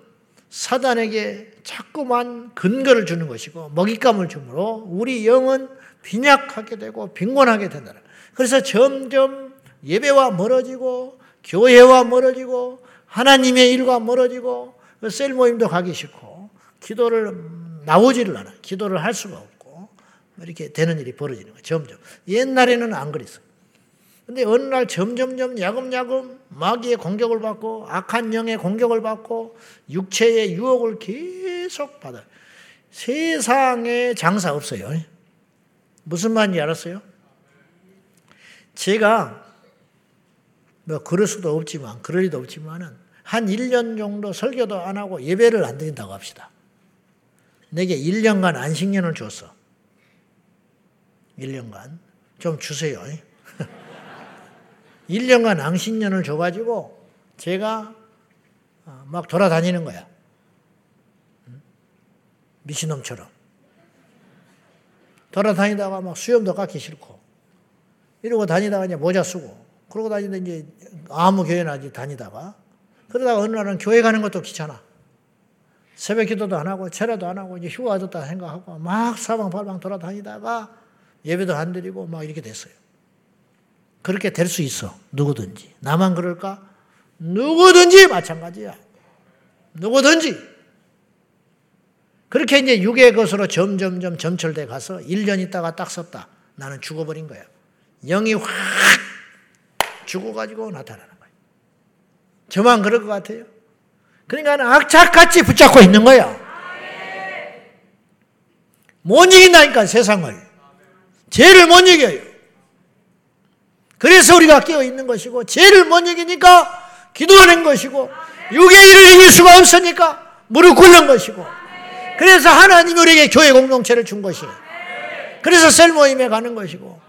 사단에게 자꾸만 근거를 주는 것이고 먹잇감을 주므로 우리 영은 빈약하게 되고 빈곤하게 된다. 그래서 점점 예배와 멀어지고 교회와 멀어지고 하나님의 일과 멀어지고 셀 모임도 가기 싫고 기도를 나오지를 않아. 기도를 할 수가 없고 이렇게 되는 일이 벌어지는 거예요. 점점. 옛날에는 안 그랬어요. 근데 어느 날 점점점 야금야금 마귀의 공격을 받고 악한 영의 공격을 받고 육체의 유혹을 계속 받아요. 세상에 장사 없어요. 무슨 말인지 알았어요? 제가 뭐 그럴 수도 없지만 그럴 리도 없지만은 한 1년 정도 설교도 안 하고 예배를 안 드린다고 합시다. 내게 1년간 안식년을 줬어. 1년간. 좀 주세요. 1년간 앙신년을 줘가지고 제가 어, 막 돌아다니는 거야. 미친놈처럼. 돌아다니다가 막 수염도 깎기 싫고, 이러고 다니다가 이제 모자 쓰고, 그러고 다니다 이제 아무 교회나 다니다가, 그러다가 어느 날은 교회 가는 것도 귀찮아. 새벽 기도도 안 하고, 철야도 안 하고, 이제 휴가 졌다 생각하고, 막 사방팔방 돌아다니다가 예배도 안 드리고 막 이렇게 됐어요. 그렇게 될 수 있어. 누구든지. 나만 그럴까? 누구든지 마찬가지야. 누구든지. 그렇게 이제 육의 것으로 점점점 점철돼 가서 1년 있다가 딱 섰다. 나는 죽어버린 거야. 영이 확 죽어가지고 나타나는 거야. 저만 그럴 것 같아요? 그러니까 악착같이 붙잡고 있는 거야. 못 이긴다니까 세상을. 죄를 못 이겨요. 그래서 우리가 깨어 있는 것이고 죄를 못 이기니까 기도하는 것이고 육의 일을 이길 수가 없으니까 무릎 꿇는 것이고 그래서 하나님이 우리에게 교회 공동체를 준 것이에요. 그래서 셀 모임에 가는 것이고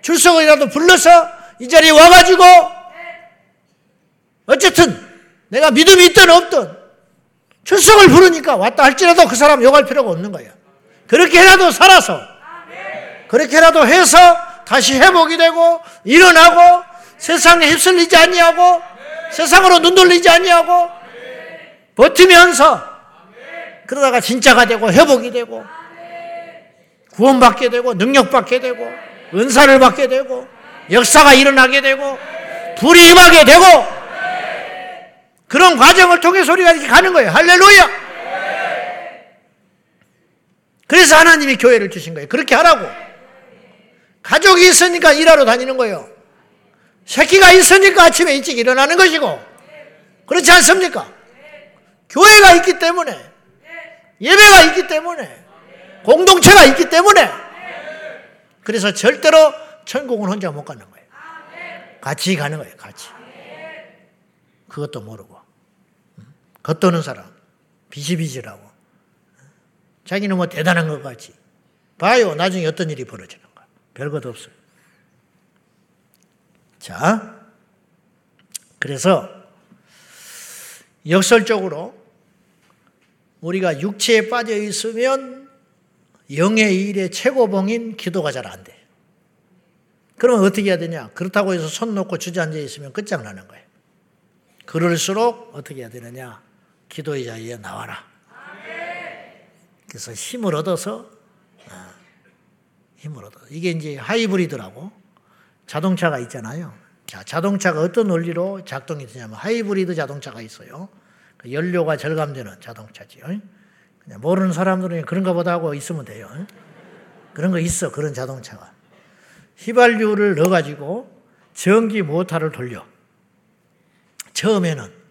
출석이라도 불러서 이 자리에 와가지고 어쨌든 내가 믿음이 있든 없든 출석을 부르니까 왔다 할지라도 그 사람 욕할 필요가 없는 거예요. 그렇게라도 살아서 그렇게라도 해서 다시 회복이 되고 일어나고 세상에 휩쓸리지 아니하고 세상으로 눈 돌리지 아니하고 버티면서 그러다가 진짜가 되고 회복이 되고 구원받게 되고 능력받게 되고 은사를 받게 되고 역사가 일어나게 되고 불이 임하게 되고 그런 과정을 통해서 우리가 이렇게 가는 거예요. 할렐루야! 그래서 하나님이 교회를 주신 거예요. 그렇게 하라고. 가족이 있으니까 일하러 다니는 거예요. 새끼가 있으니까 아침에 일찍 일어나는 것이고, 그렇지 않습니까? 교회가 있기 때문에, 예배가 있기 때문에, 공동체가 있기 때문에, 그래서 절대로 천국은 혼자 못 가는 거예요. 같이 가는 거예요, 같이. 그것도 모르고. 겉도는 사람, 비시비시라고. 자기는 뭐 대단한 것 같이. 봐요, 나중에 어떤 일이 벌어지는 별것 없어요. 자, 그래서 역설적으로 우리가 육체에 빠져 있으면 영의 일의 최고봉인 기도가 잘 안 돼. 그러면 어떻게 해야 되냐? 그렇다고 해서 손 놓고 주저앉아 있으면 끝장나는 거예요. 그럴수록 어떻게 해야 되느냐? 기도의 자리에 나와라. 그래서 힘을 얻어서 힘을 얻어. 이게 이제 하이브리드라고 자동차가 있잖아요. 자, 자동차가 어떤 원리로 작동이 되냐면 하이브리드 자동차가 있어요. 그 연료가 절감되는 자동차지요. 그냥 모르는 사람들은 그런가 보다 하고 있으면 돼요. 그런 거 있어, 그런 자동차가. 휘발유를 넣어가지고 전기 모터를 돌려. 처음에는.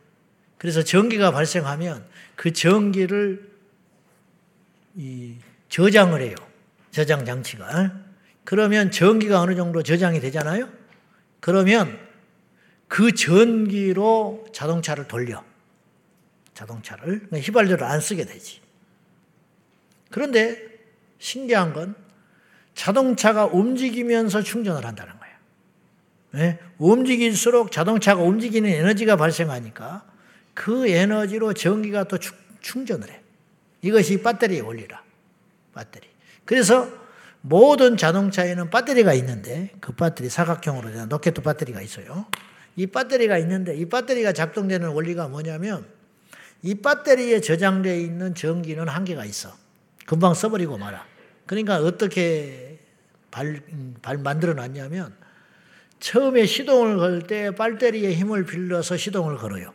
그래서 전기가 발생하면 그 전기를 이 저장을 해요. 저장 장치가. 그러면 전기가 어느 정도 저장이 되잖아요? 그러면 그 전기로 자동차를 돌려. 자동차를. 그러니까 휘발유를 안 쓰게 되지. 그런데 신기한 건 자동차가 움직이면서 충전을 한다는 거예요. 네? 움직일수록 자동차가 움직이는 에너지가 발생하니까 그 에너지로 전기가 또 충전을 해. 이것이 배터리의 원리라. 배터리. 그래서 모든 자동차에는 배터리가 있는데 그 배터리 사각형으로 된 로켓 배터리가 있어요. 이 배터리가 있는데 이 배터리가 작동되는 원리가 뭐냐면 이 배터리에 저장되어 있는 전기는 한계가 있어. 금방 써버리고 말아. 그러니까 어떻게 발, 발 만들어 놨냐면 처음에 시동을 걸때 빨대리에 힘을 빌려서 시동을 걸어요.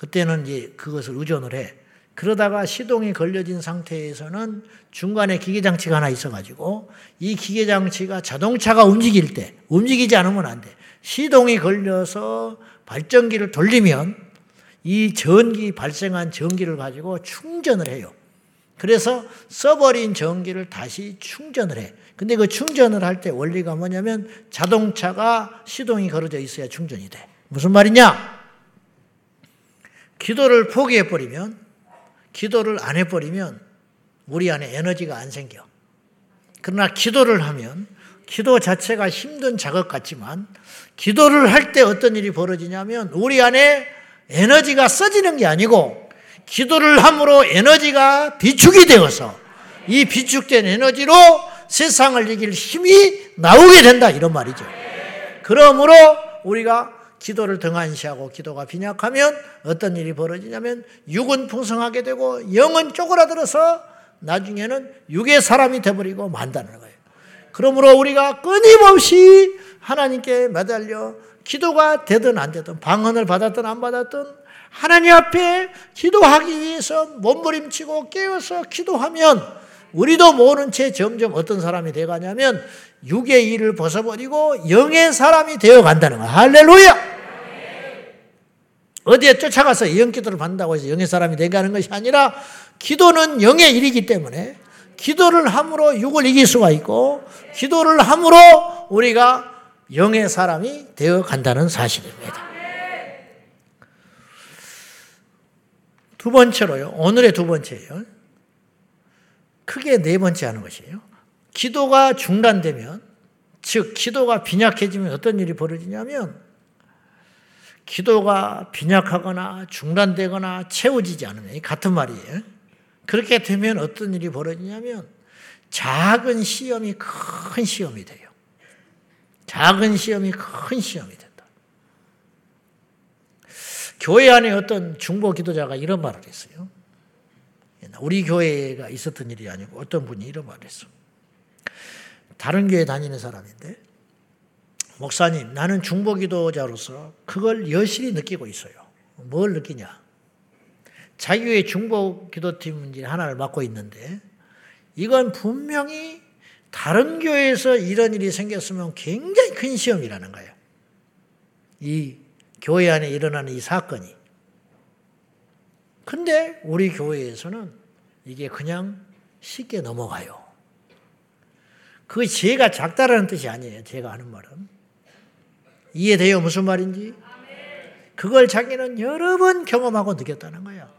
그때는 이제 그것을 의존을 해. 그러다가 시동이 걸려진 상태에서는 중간에 기계장치가 하나 있어가지고 이 기계장치가 자동차가 움직일 때 움직이지 않으면 안 돼. 시동이 걸려서 발전기를 돌리면 이 전기 발생한 전기를 가지고 충전을 해요. 그래서 써버린 전기를 다시 충전을 해. 근데 그 충전을 할 때 원리가 뭐냐면 자동차가 시동이 걸어져 있어야 충전이 돼. 무슨 말이냐? 기도를 포기해버리면, 기도를 안 해버리면 우리 안에 에너지가 안 생겨. 그러나 기도를 하면 기도 자체가 힘든 작업 같지만 기도를 할 때 어떤 일이 벌어지냐면 우리 안에 에너지가 써지는 게 아니고 기도를 함으로 에너지가 비축이 되어서 이 비축된 에너지로 세상을 이길 힘이 나오게 된다 이런 말이죠. 그러므로 우리가 기도를 등한시하고 기도가 빈약하면 어떤 일이 벌어지냐면 육은 풍성하게 되고 영은 쪼그라들어서 나중에는 육의 사람이 되버리고 만다는 거예요. 그러므로 우리가 끊임없이 하나님께 매달려 기도가 되든 안 되든 방언을 받았든 안 받았든 하나님 앞에 기도하기 위해서 몸부림치고 깨어서 기도하면 우리도 모르는 채 점점 어떤 사람이 되어가냐면 육의 일을 벗어버리고 영의 사람이 되어 간다는 거야. 할렐루야! 어디에 쫓아가서 영 기도를 받는다고 해서 영의 사람이 되가는 것이 아니라 기도는 영의 일이기 때문에 기도를 함으로 육을 이길 수가 있고 기도를 함으로 우리가 영의 사람이 되어 간다는 사실입니다. 두 번째로요. 오늘의 두 번째예요. 크게 네 번째 하는 것이에요. 기도가 중단되면, 즉, 기도가 빈약해지면 어떤 일이 벌어지냐면, 기도가 빈약하거나 중단되거나 채워지지 않으면, 같은 말이에요. 그렇게 되면 어떤 일이 벌어지냐면, 작은 시험이 큰 시험이 돼요. 작은 시험이 큰 시험이 된다. 교회 안에 어떤 중보 기도자가 이런 말을 했어요. 우리 교회가 있었던 일이 아니고 어떤 분이 이런 말을 했어. 다른 교회 다니는 사람인데, 목사님, 나는 중보기도자로서 그걸 여실히 느끼고 있어요. 뭘 느끼냐? 자기 교회 중보기도팀 하나를 맡고 있는데, 이건 분명히 다른 교회에서 이런 일이 생겼으면 굉장히 큰 시험이라는 거예요. 이 교회 안에 일어나는 이 사건이. 근데 우리 교회에서는 이게 그냥 쉽게 넘어가요. 그 죄가 작다라는 뜻이 아니에요. 제가 하는 말은. 이해돼요? 무슨 말인지? 그걸 자기는 여러 번 경험하고 느꼈다는 거야.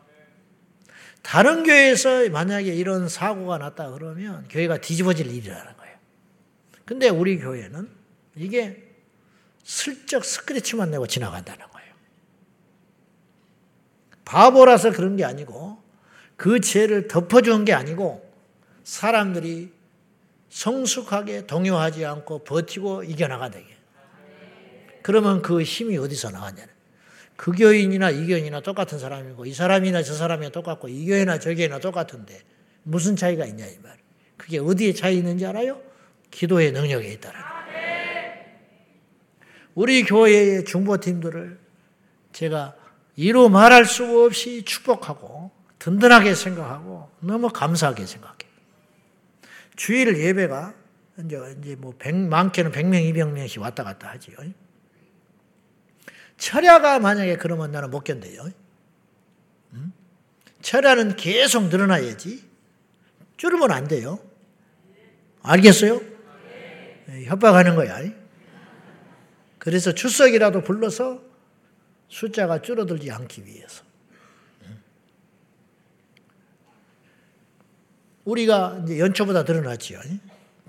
다른 교회에서 만약에 이런 사고가 났다 그러면 교회가 뒤집어질 일이라는 거예요. 근데 우리 교회는 이게 슬쩍 스크래치만 내고 지나간다는 거예요. 바보라서 그런 게 아니고 그 죄를 덮어주는 게 아니고 사람들이 성숙하게 동요하지 않고 버티고 이겨나가게. 그러면 그 힘이 어디서 나왔냐. 그 교인이나 이 교인이나 똑같은 사람이고 이 사람이나 저 사람이나 똑같고 이 교회나 저 교회나 똑같은데 무슨 차이가 있냐 이 말. 그게 어디에 차이 있는지 알아요? 기도의 능력에 있다는 우리 교회의 중보팀들을 제가 이루 말할 수 없이 축복하고 든든하게 생각하고 너무 감사하게 생각해. 주일 예배가 이제 이제 뭐 100, 많게는 100명, 200명씩 왔다 갔다 하지요. 철야가 만약에 그러면 나는 못 견뎌요. 음? 철야는 계속 늘어나야지. 줄으면 안 돼요. 알겠어요? 네, 협박하는 거야. 그래서 출석이라도 불러서 숫자가 줄어들지 않기 위해서. 우리가 이제 연초보다 늘어났지요.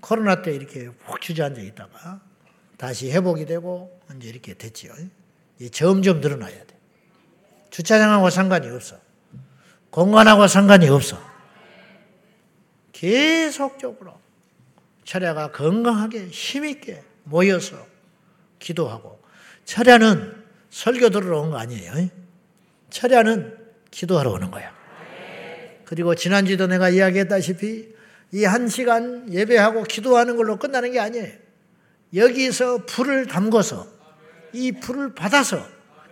코로나 때 이렇게 푹 주저앉아 있다가 다시 회복이 되고 이제 이렇게 됐지요. 점점 늘어나야 돼. 주차장하고 상관이 없어. 공간하고 상관이 없어. 계속적으로 철야가 건강하게 힘있게 모여서 기도하고 철야는 설교 들으러 온 거 아니에요. 철야는 기도하러 오는 거야. 그리고 지난주도 내가 이야기했다시피 이 한 시간 예배하고 기도하는 걸로 끝나는 게 아니에요. 여기서 불을 담궈서 이 불을 받아서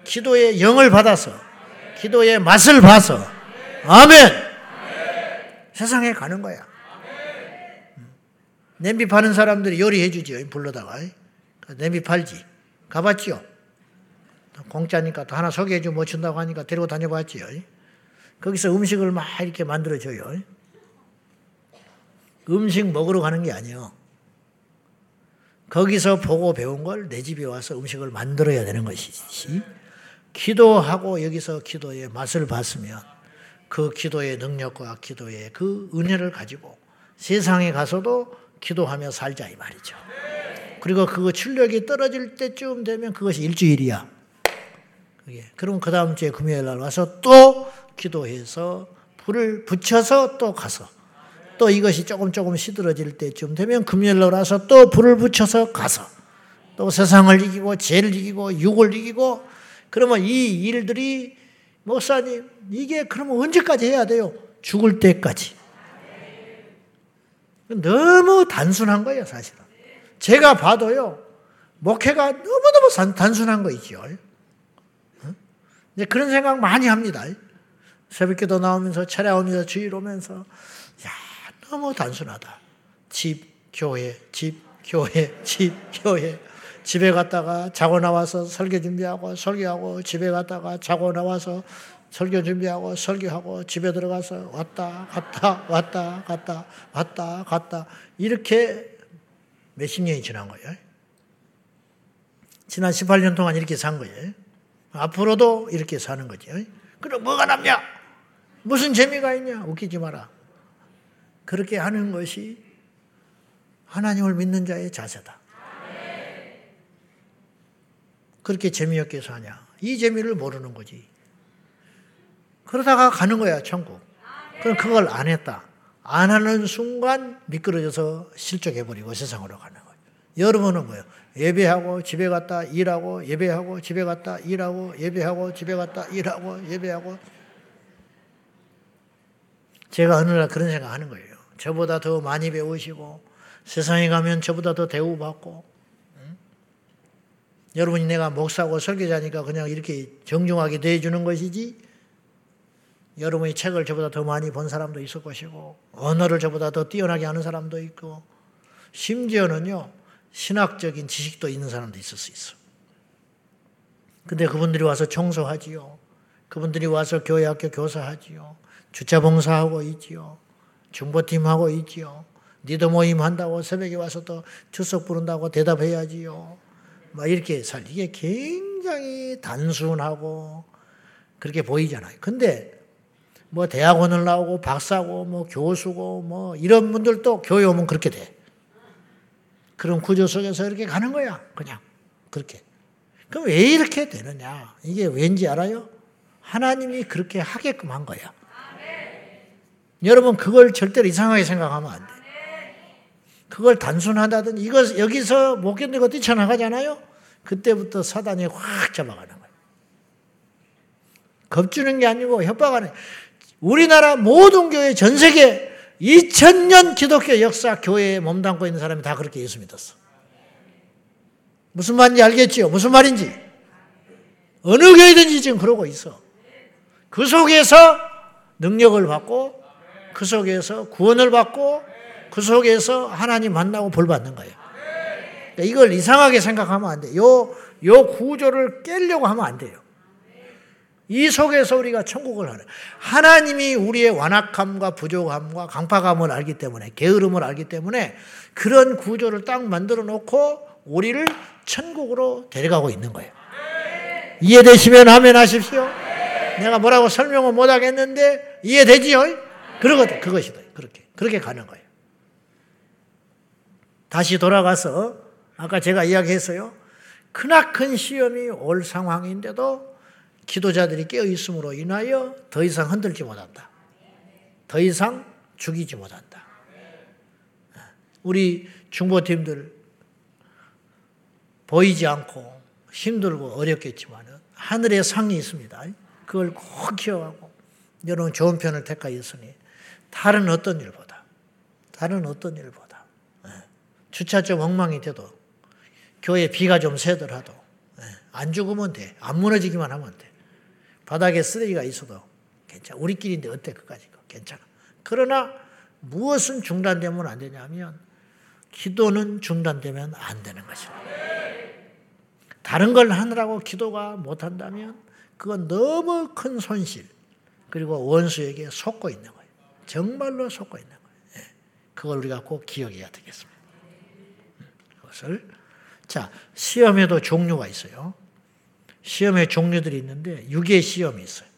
기도의 영을 받아서 기도의 맛을 봐서 아멘. 세상에 가는 거야. 냄비 파는 사람들이 요리해 주지요. 불러다가. 냄비 팔지. 가봤지요. 공짜니까 또 하나 소개해 주면 못 준다고 하니까 데리고 다녀봤지요. 거기서 음식을 막 이렇게 만들어줘요. 음식 먹으러 가는 게 아니에요. 거기서 보고 배운 걸 내 집에 와서 음식을 만들어야 되는 것이지. 기도하고 여기서 기도의 맛을 봤으면 그 기도의 능력과 기도의 그 은혜를 가지고 세상에 가서도 기도하며 살자 이 말이죠. 그리고 그 출력이 떨어질 때쯤 되면 그것이 일주일이야. 그게. 그럼 그 다음 주에 금요일 날 와서 또 기도해서 불을 붙여서 또 가서 또 이것이 조금 조금 시들어질 때쯤 되면 금요일 날 와서 또 불을 붙여서 가서 또 세상을 이기고 죄를 이기고 육을 이기고 그러면 이 일들이 목사님 이게 그러면 언제까지 해야 돼요? 죽을 때까지. 너무 단순한 거예요, 사실은. 제가 봐도요, 목회가 너무너무 단순한 거 있죠. 이제 그런 생각 많이 합니다. 새벽기도 나오면서 차려오면서 주일 오면서 야 너무 단순하다. 집, 교회, 집, 교회, 집, 교회. 집에 갔다가 자고 나와서 설교 준비하고 설교하고 집에 갔다가 자고 나와서 설교 준비하고 설교하고 집에 들어가서 왔다 갔다 왔다 갔다 왔다 갔다 이렇게 몇십 년이 지난 거예요. 지난 18년 동안 이렇게 산 거예요. 앞으로도 이렇게 사는 거죠. 그럼 뭐가 남냐? 무슨 재미가 있냐? 웃기지 마라. 그렇게 하는 것이 하나님을 믿는 자의 자세다. 그렇게 재미없게 사냐? 이 재미를 모르는 거지. 그러다가 가는 거야, 천국. 그럼 그걸 안 했다. 안 하는 순간 미끄러져서 실족해버리고 세상으로 가는 거예요. 여러분은 뭐예요? 예배하고 집에 갔다 일하고 예배하고 집에 갔다 일하고 예배하고 집에 갔다 일하고 예배하고 제가 어느 날 그런 생각 하는 거예요. 저보다 더 많이 배우시고 세상에 가면 저보다 더 대우받고 응? 여러분이 내가 목사고 설교자니까 그냥 이렇게 정중하게 대해주는 것이지 여러분이 책을 저보다 더 많이 본 사람도 있을 것이고 언어를 저보다 더 뛰어나게 하는 사람도 있고 심지어는요 신학적인 지식도 있는 사람도 있을 수 있어. 근데 그분들이 와서 청소하지요. 그분들이 와서 교회 학교 교사하지요. 주차 봉사하고 있지요. 중보팀하고 있지요. 니도 모임 한다고 새벽에 와서 또 출석 부른다고 대답해야지요. 막 이렇게 살. 이게 굉장히 단순하고 그렇게 보이잖아요. 근데 뭐 대학원을 나오고 박사고 뭐 교수고 뭐 이런 분들도 교회 오면 그렇게 돼. 그런 구조 속에서 이렇게 가는 거야. 그냥 그렇게. 그럼 왜 이렇게 되느냐? 이게 왠지 알아요? 하나님이 그렇게 하게끔 한 거야. 여러분 그걸 절대로 이상하게 생각하면 안 돼. 그걸 단순하다든 이거 여기서 못 견디고 뛰쳐나가잖아요. 그때부터 사단이 확 잡아가는 거예요. 겁주는 게 아니고 협박하는. 우리나라 모든 교회 전 세계 2000년 기독교 역사 교회에 몸담고 있는 사람이 다 그렇게 예수 믿었어. 무슨 말인지 알겠지요? 무슨 말인지. 어느 교회든지 지금 그러고 있어. 그 속에서 능력을 받고 그 속에서 구원을 받고 그 속에서 하나님 만나고 볼 받는 거예요. 그러니까 이걸 이상하게 생각하면 안 돼. 요, 요 구조를 깨려고 하면 안 돼요. 이 속에서 우리가 천국을 하는 하나님이 우리의 완악함과 부족함과 강팍함을 알기 때문에 게으름을 알기 때문에 그런 구조를 딱 만들어 놓고 우리를 천국으로 데려가고 있는 거예요. 이해되시면 하면 하십시오. 내가 뭐라고 설명을 못 하겠는데 이해되지요? 그러거든. 그것이다. 그렇게. 그렇게 가는 거예요. 다시 돌아가서 아까 제가 이야기했어요. 크나큰 시험이 올 상황인데도 기도자들이 깨어 있음으로 인하여 더 이상 흔들지 못한다. 더 이상 죽이지 못한다. 우리 중보팀들 보이지 않고 힘들고 어렵겠지만 하늘에 상이 있습니다. 그걸 꼭 기억하고 여러분 좋은 편을 택하였으니 다른 어떤 일보다 다른 어떤 일보다 예. 주차점 엉망이 돼도 교회 비가 좀 새더라도 예, 안 죽으면 돼. 안 무너지기만 하면 돼. 바닥에 쓰레기가 있어도 괜찮아. 우리끼리인데 어때 그까지 괜찮아. 그러나 무엇은 중단되면 안 되냐면 기도는 중단되면 안 되는 것입니다. 다른 걸 하느라고 기도가 못한다면 그건 너무 큰 손실 그리고 원수에게 속고 있는 거예요. 정말로 속고 있는 거예요. 예. 그걸 우리가 꼭 기억해야 되겠습니다. 음, 그것을 자 시험에도 종류가 있어요. 시험의 종류들이 있는데 육의 시험이 있어요.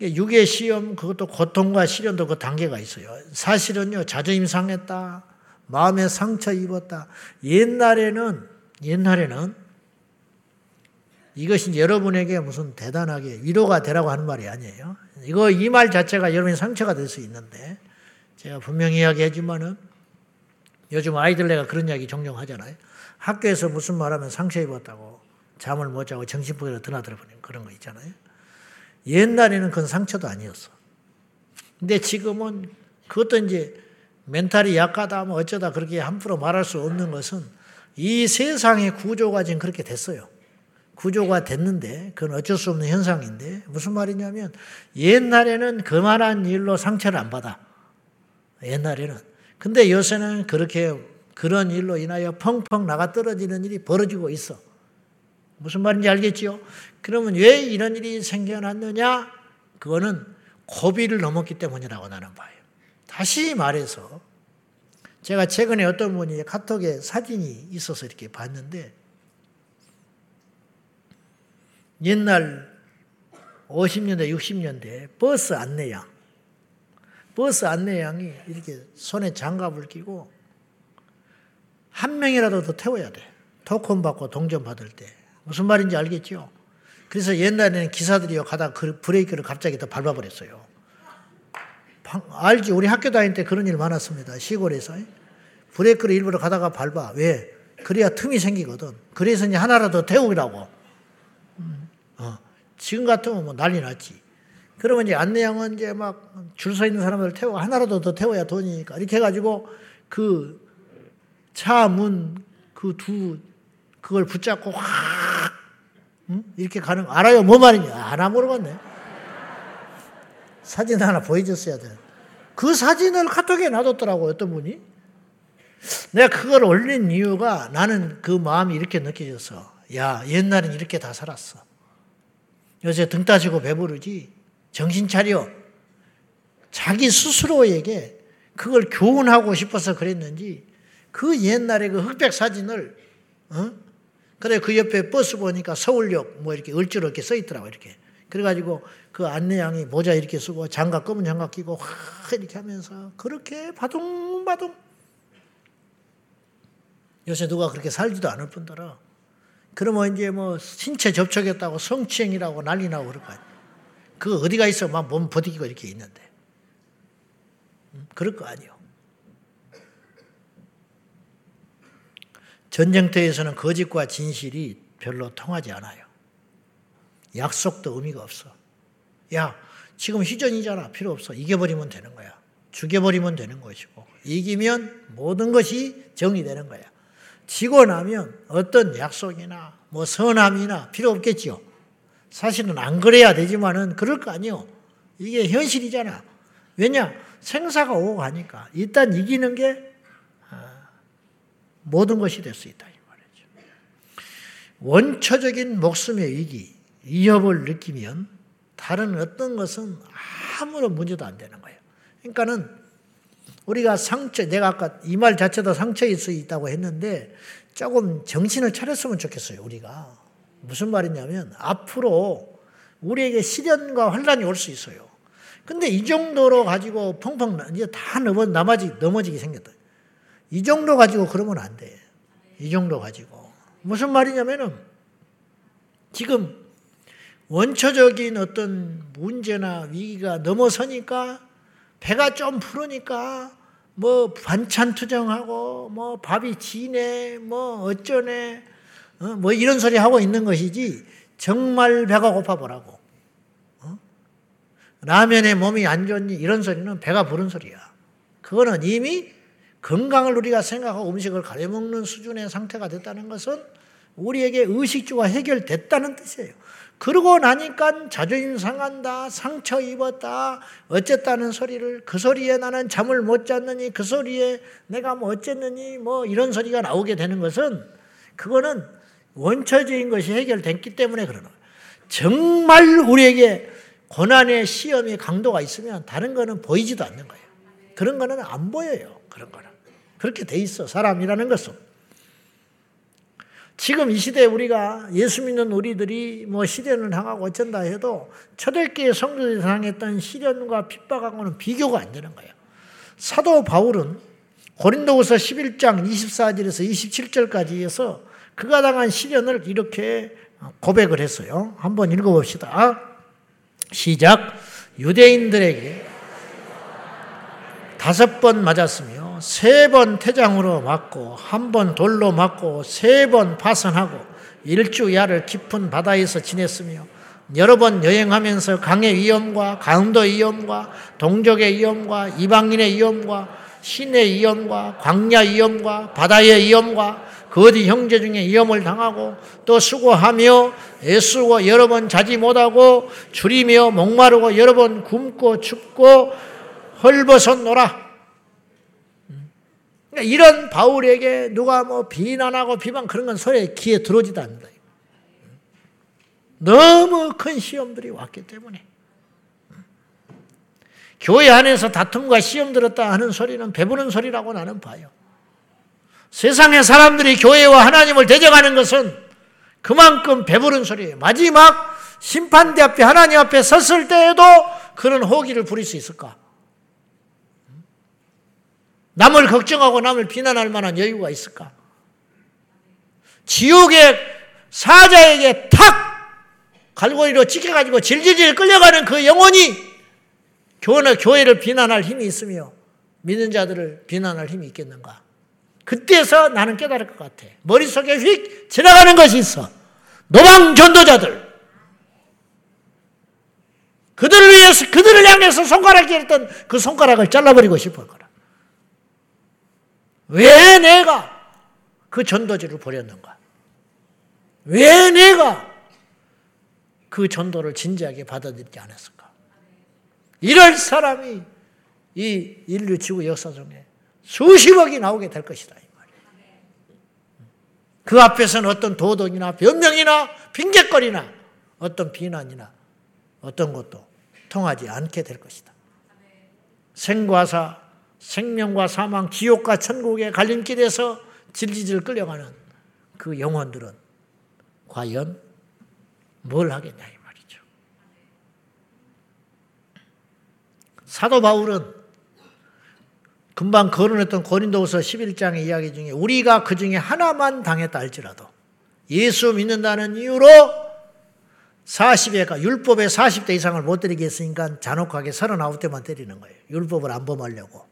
육의 시험 그것도 고통과 시련도 그 단계가 있어요. 사실은요 자존심 상했다, 마음에 상처 입었다. 옛날에는 옛날에는 이것이 여러분에게 무슨 대단하게 위로가 되라고 하는 말이 아니에요. 이거 이 말 자체가 여러분의 상처가 될 수 있는데 제가 분명히 이야기하지만은 요즘 아이들 내가 그런 이야기 종종 하잖아요. 학교에서 무슨 말하면 상처 입었다고 잠을 못 자고 정신병으로 드나들어 버리는 그런 거 있잖아요. 옛날에는 그건 상처도 아니었어. 근데 지금은 그것도 이제 멘탈이 약하다 뭐 어쩌다 그렇게 함부로 말할 수 없는 것은 이 세상의 구조가 지금 그렇게 됐어요. 구조가 됐는데 그건 어쩔 수 없는 현상인데 무슨 말이냐면 옛날에는 그만한 일로 상처를 안 받아. 옛날에는. 근데 요새는 그렇게 그런 일로 인하여 펑펑 나가 떨어지는 일이 벌어지고 있어. 무슨 말인지 알겠지요? 그러면 왜 이런 일이 생겨났느냐? 그거는 고비를 넘었기 때문이라고 나는 봐요. 다시 말해서 제가 최근에 어떤 분이 카톡에 사진이 있어서 이렇게 봤는데 옛날 50년대, 60년대 버스 안내양, 버스 안내양이 이렇게 손에 장갑을 끼고 한 명이라도 더 태워야 돼. 토큰 받고 동전 받을 때. 무슨 말인지 알겠죠? 그래서 옛날에는 기사들이요 가다 그 브레이크를 갑자기 더 밟아버렸어요. 알지? 우리 학교 다닐 때 그런 일 많았습니다. 시골에서. 브레이크를 일부러 가다가 밟아. 왜? 그래야 틈이 생기거든. 그래서 이제 하나라도 태우라고. 어. 지금 같으면 뭐 난리 났지. 그러면 이제 안내양은 이제 막 줄 서 있는 사람들 태워 하나라도 더 태워야 돈이니까 이렇게 해가지고 그 차 문 그 두 그걸 붙잡고 확 응? 이렇게 가는 알아요 뭐 말이냐 하나 모르겠네. 사진 하나 보여줬어야 돼. 그 사진을 카톡에 놔뒀더라고 어떤 분이. 내가 그걸 올린 이유가 나는 그 마음이 이렇게 느껴졌어. 야 옛날엔 이렇게 다 살았어. 요새 등 따지고 배부르지. 정신 차려. 자기 스스로에게 그걸 교훈하고 싶어서 그랬는지 그 옛날에 그 흑백 사진을 어? 그래 그 옆에 버스 보니까 서울역 뭐 이렇게 을지로 이렇게 써 있더라고 이렇게. 그래가지고 그 안내양이 모자 이렇게 쓰고 장갑 검은 장갑 끼고 확 이렇게 하면서 그렇게 바둥바둥 요새 누가 그렇게 살지도 않을 뿐더러 그러면 이제 뭐 신체 접촉했다고 성추행이라고 난리 나고 그럴 거 아니야. 그 어디가 있어 막몸 버티고 이렇게 있는데. 음, 그럴 거 아니요. 전쟁터에서는 거짓과 진실이 별로 통하지 않아요. 약속도 의미가 없어. 야, 지금 희전이잖아. 필요 없어. 이겨버리면 되는 거야. 죽여버리면 되는 것이고. 이기면 모든 것이 정의되는 거야. 지고 나면 어떤 약속이나 뭐 선함이나 필요 없겠죠. 사실은 안 그래야 되지만은 그럴 거 아니요. 이게 현실이잖아. 왜냐? 생사가 오고 가니까 일단 이기는 게 아, 모든 것이 될 수 있다 이 말이죠. 원초적인 목숨의 위기, 위협을 느끼면 다른 어떤 것은 아무런 문제도 안 되는 거예요. 그러니까는 우리가 상처, 내가 아까 이 말 자체도 상처일 수 있다고 했는데 조금 정신을 차렸으면 좋겠어요, 우리가. 무슨 말이냐면 앞으로 우리에게 시련과 환란이 올 수 있어요. 근데 이 정도로 가지고 펑펑 이제 다 넘어 넘어지 넘어지게 생겼다. 이 정도 가지고 그러면 안 돼. 이 정도 가지고 무슨 말이냐면은 지금 원초적인 어떤 문제나 위기가 넘어서니까 배가 좀 부르니까 뭐 반찬 투정하고 뭐 밥이 지네 뭐 어쩌네 어? 뭐 이런 소리 하고 있는 것이지 정말 배가 고파 보라고 어? 라면에 몸이 안 좋니 이런 소리는 배가 부른 소리야 그거는 이미 건강을 우리가 생각하고 음식을 가려 먹는 수준의 상태가 됐다는 것은 우리에게 의식주가 해결됐다는 뜻이에요. 그러고 나니까 자존심 상한다, 상처 입었다, 어쨌다는 소리를 그 소리에 나는 잠을 못 잤느니 그 소리에 내가 뭐 어쨌느니 뭐 이런 소리가 나오게 되는 것은 그거는 원초적인 것이 해결됐기 때문에 그러는 거예요. 정말 우리에게 고난의 시험의 강도가 있으면 다른 거는 보이지도 않는 거예요. 그런 거는 안 보여요. 그런 거는. 그렇게 돼 있어. 사람이라는 것은. 지금 이 시대에 우리가 예수 믿는 우리들이 뭐 시련을 당하고 어쩐다 해도 초대교회 성도들이 당했던 시련과 핍박하고는 비교가 안 되는 거예요. 사도 바울은 고린도후서 11장 24절에서 27절까지 해서 그가 당한 시련을 이렇게 고백을 했어요. 한번 읽어봅시다. 시작. 유대인들에게 다섯 번 맞았으며 세 번 태장으로 맞고 한 번 돌로 맞고 세 번 파선하고 일주야를 깊은 바다에서 지냈으며 여러 번 여행하면서 강의 위험과 강도 위험과 동족의 위험과 이방인의 위험과 신의 위험과 광야 위험과 바다의 위험과 그 어디 형제 중에 위험을 당하고 또 수고하며 애쓰고 여러 번 자지 못하고 줄이며 목마르고 여러 번 굶고 춥고 헐벗었노라 그러니까 이런 바울에게 누가 뭐 비난하고 비방 그런 건 소리에 귀에 들어오지도 않는다. 너무 큰 시험들이 왔기 때문에. 교회 안에서 다툼과 시험 들었다 하는 소리는 배부른 소리라고 나는 봐요. 세상의 사람들이 교회와 하나님을 대적하는 것은 그만큼 배부른 소리예요. 마지막 심판대 앞에 하나님 앞에 섰을 때에도 그런 호기를 부릴 수 있을까? 남을 걱정하고 남을 비난할 만한 여유가 있을까? 지옥의 사자에게 탁 갈고리로 찍혀가지고 질질질 끌려가는 그 영혼이 교회, 교회를 비난할 힘이 있으며 믿는 자들을 비난할 힘이 있겠는가? 그때서 나는 깨달을 것 같아. 머릿속에 휙 지나가는 것이 있어. 노방 전도자들. 그들을 위해서, 그들을 향해서 손가락질 했던 그 손가락을 잘라버리고 싶을 거라. 왜 내가 그 전도지를 버렸는가? 왜 내가 그 전도를 진지하게 받아들이지 않았을까? 이럴 사람이 이 인류 지구 역사 중에 수십억이 나오게 될 것이다. 그 앞에서는 어떤 도덕이나 변명이나 핑계거리나 어떤 비난이나 어떤 것도 통하지 않게 될 것이다. 생과사 생명과 사망, 지옥과 천국의 갈림길에서 질질질 끌려가는 그 영혼들은 과연 뭘 하겠냐 이 말이죠. 사도 바울은 금방 거론했던 고린도후서 11장의 이야기 중에 우리가 그 중에 하나만 당했다 할지라도 예수 믿는다는 이유로 40에 율법에 40대 이상을 못 때리게 했으니까 잔혹하게 39대만 때리는 거예요. 율법을 안 범하려고.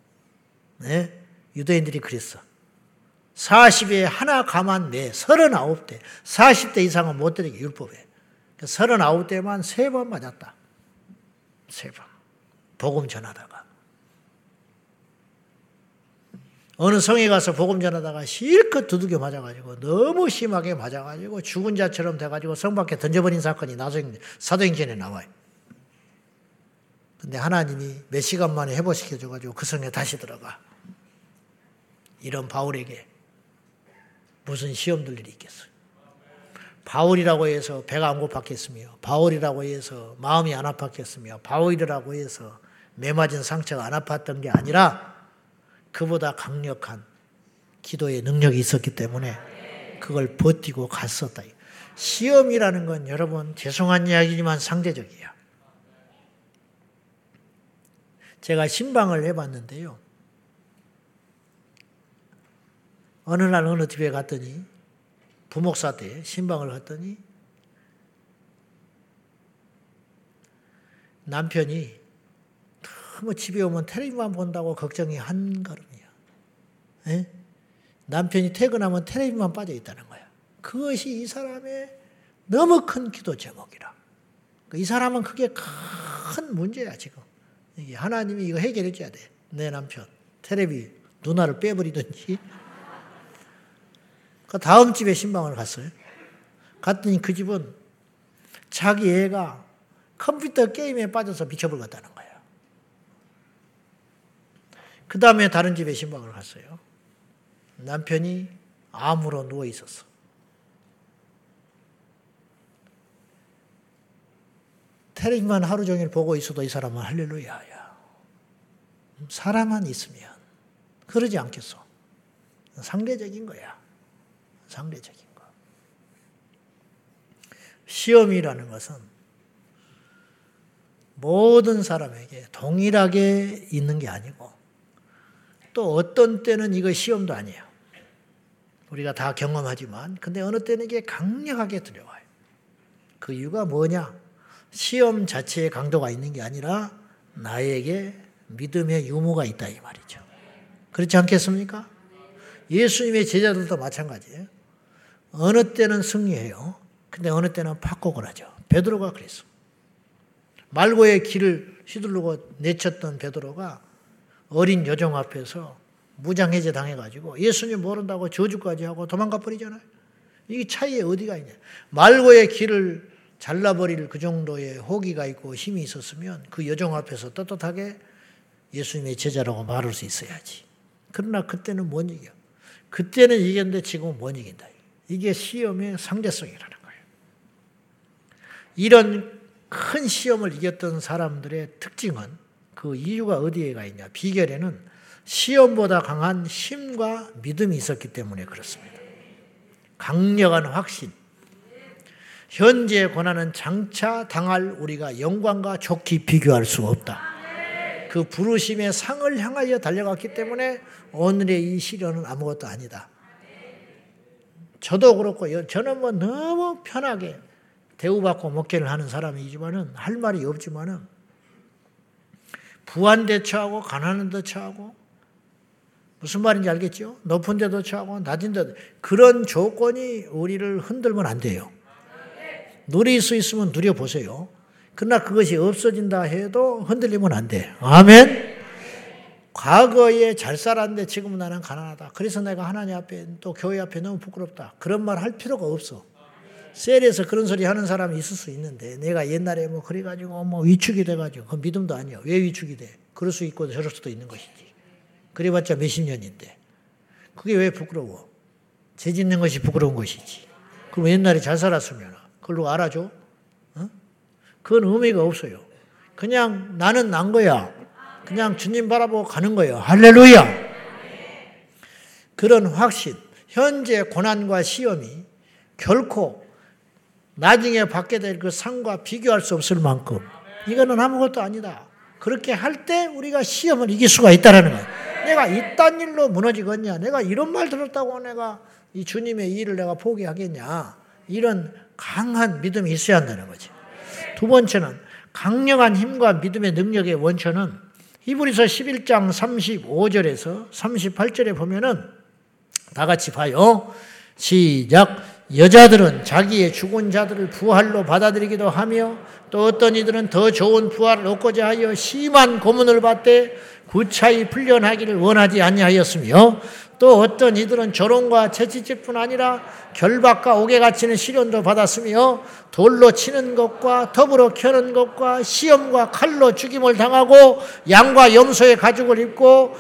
네? 유대인들이 그랬어. 40에 하나 가만 내 39대 40대 이상은 못 들이게 율법에 39대만 세 번 맞았다. 세 번. 복음 전하다가 어느 성에 가서 복음 전하다가 실컷 두들겨 맞아가지고 너무 심하게 맞아가지고 죽은 자처럼 돼가지고 성 밖에 던져버린 사건이 나중에 사도행전에 나와요. 근데 하나님이 몇 시간 만에 회복시켜줘가지고 그 성에 다시 들어가. 이런 바울에게 무슨 시험 들 일이 있겠어요? 바울이라고 해서 배가 안 고팠겠으며, 바울이라고 해서 마음이 안 아팠겠으며, 바울이라고 해서 매 맞은 상처가 안 아팠던 게 아니라 그보다 강력한 기도의 능력이 있었기 때문에 그걸 버티고 갔었다. 시험이라는 건 여러분 죄송한 이야기지만 상대적이야. 제가 신방을 해봤는데요. 어느 날 어느 집에 갔더니 부목사 때 신방을 갔더니 남편이 너무 집에 오면 텔레비만 본다고 걱정이 한 걸음이야. 에? 남편이 퇴근하면 텔레비만 빠져 있다는 거야. 그것이 이 사람의 너무 큰 기도 제목이라. 이 사람은 그게 큰 문제야 지금. 하나님이 이거 해결해 줘야 돼. 내 남편 텔레비 누나를 빼버리든지. 그 다음 집에 신방을 갔어요. 갔더니 그 집은 자기 애가 컴퓨터 게임에 빠져서 미쳐버렸다는 거예요. 그 다음에 다른 집에 신방을 갔어요. 남편이 암으로 누워 있었어. 테레비만 하루 종일 보고 있어도 이 사람은 할렐루야야. 사람만 있으면 그러지 않겠어. 상대적인 거야. 상대적인 거. 시험이라는 것은 모든 사람에게 동일하게 있는 게 아니고 또 어떤 때는 이거 시험도 아니에요. 우리가 다 경험하지만 근데 어느 때는 이게 강력하게 들려와요. 그 이유가 뭐냐? 시험 자체의 강도가 있는 게 아니라 나에게 믿음의 유무가 있다 이 말이죠. 그렇지 않겠습니까? 예수님의 제자들도 마찬가지예요. 어느 때는 승리해요. 근데 어느 때는 팍곡을 하죠. 베드로가 그랬어. 말고의 길을 휘두르고 내쳤던 베드로가 어린 여종 앞에서 무장해제 당해가지고 예수님 모른다고 저주까지 하고 도망가 버리잖아요. 이 차이에 어디가 있냐. 말고의 길을 잘라버릴 그 정도의 호기가 있고 힘이 있었으면 그 여종 앞에서 떳떳하게 예수님의 제자라고 말할 수 있어야지. 그러나 그때는 못 이겨. 그때는 이겼는데 지금은 못 이긴다. 이게 시험의 상대성이라는 거예요. 이런 큰 시험을 이겼던 사람들의 특징은 그 이유가 어디에 가 있냐. 비결에는 시험보다 강한 힘과 믿음이 있었기 때문에 그렇습니다. 강력한 확신. 현재의 고난은 장차 당할 우리가 영광과 좋게 비교할 수 없다. 그 부르심의 상을 향하여 달려갔기 때문에 오늘의 이 시련은 아무것도 아니다. 저도 그렇고 저는 뭐 너무 편하게 대우받고 목회를 하는 사람이지만은 할 말이 없지만은 부한데 처하고 가난한 데 처하고 무슨 말인지 알겠죠? 높은 데도 처하고 낮은 데도 그런 조건이 우리를 흔들면 안 돼요. 누릴 수 있으면 누려보세요. 그러나 그것이 없어진다 해도 흔들리면 안 돼. 아멘? 과거에 잘 살았는데 지금은 나는 가난하다. 그래서 내가 하나님 앞에 또 교회 앞에 너무 부끄럽다. 그런 말 할 필요가 없어. 셀에서 그런 소리 하는 사람이 있을 수 있는데 내가 옛날에 뭐 그래가지고 뭐 위축이 돼가지고 그 믿음도 아니야. 왜 위축이 돼? 그럴 수 있고 저럴 수도 있는 것이지. 그래봤자 몇십 년인데 그게 왜 부끄러워? 죄 짓는 것이 부끄러운 것이지. 그럼 옛날에 잘 살았으면 그걸로 알아줘? 어? 그건 의미가 없어요. 그냥 나는 난 거야. 그냥 주님 바라보고 가는 거예요. 할렐루야! 그런 확신, 현재 고난과 시험이 결코 나중에 받게 될 그 상과 비교할 수 없을 만큼 이거는 아무것도 아니다. 그렇게 할 때 우리가 시험을 이길 수가 있다라는 거예요. 내가 이딴 일로 무너지겠냐? 내가 이런 말 들었다고 내가 이 주님의 일을 내가 포기하겠냐? 이런 강한 믿음이 있어야 한다는 거지. 두 번째는 강력한 힘과 믿음의 능력의 원천은 히브리서 11장 35절에서 38절에 보면은 다 같이 봐요. 시작. 여자들은 자기의 죽은 자들을 부활로 받아들이기도 하며 또 어떤 이들은 더 좋은 부활을 얻고자 하여 심한 고문을 받되 구차히 풀려나기를 원하지 아니하였으며 또 어떤 이들은 조롱과 채찍질뿐 아니라 결박과 옥에 갇히는 시련도 받았으며 돌로 치는 것과 더불어 켜는 것과 시험과 칼로 죽임을 당하고 양과 염소의 가죽을 입고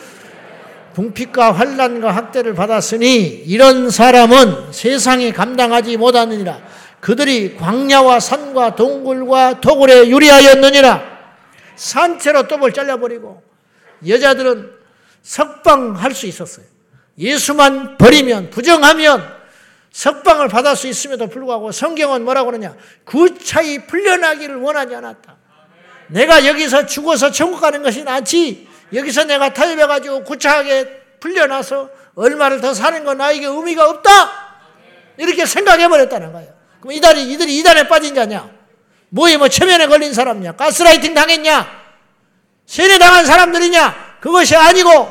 궁핍과 환란과 학대를 받았으니 이런 사람은 세상이 감당하지 못하느니라. 그들이 광야와 산과 동굴과 토굴에 유리하였느니라. 산채로 톱을 잘라버리고 여자들은 석방할 수 있었어요. 예수만 버리면 부정하면 석방을 받을 수 있음에도 불구하고 성경은 뭐라고 그러냐? 그 차이 풀려나기를 원하지 않았다. 내가 여기서 죽어서 천국 가는 것이 낫지 여기서 내가 타협해가지고 구차하게 풀려나서 얼마를 더 사는 건 나에게 의미가 없다! 이렇게 생각해버렸다는 거예요. 그럼 이달이, 이들이 이단에 빠진 자냐? 뭐에 뭐 체면에 걸린 사람이냐? 가스라이팅 당했냐? 세뇌당한 사람들이냐? 그것이 아니고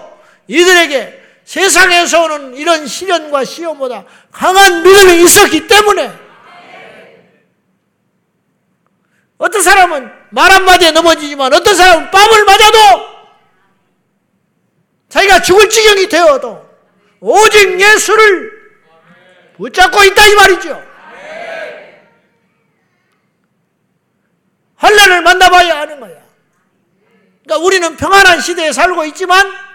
이들에게 세상에서 오는 이런 시련과 시험보다 강한 믿음이 있었기 때문에 어떤 사람은 말 한마디에 넘어지지만 어떤 사람은 뺨을 맞아도 자기가 죽을 지경이 되어도 오직 예수를 붙잡고 있다 이 말이죠. 환란을 만나봐야 하는 거야. 그러니까 우리는 평안한 시대에 살고 있지만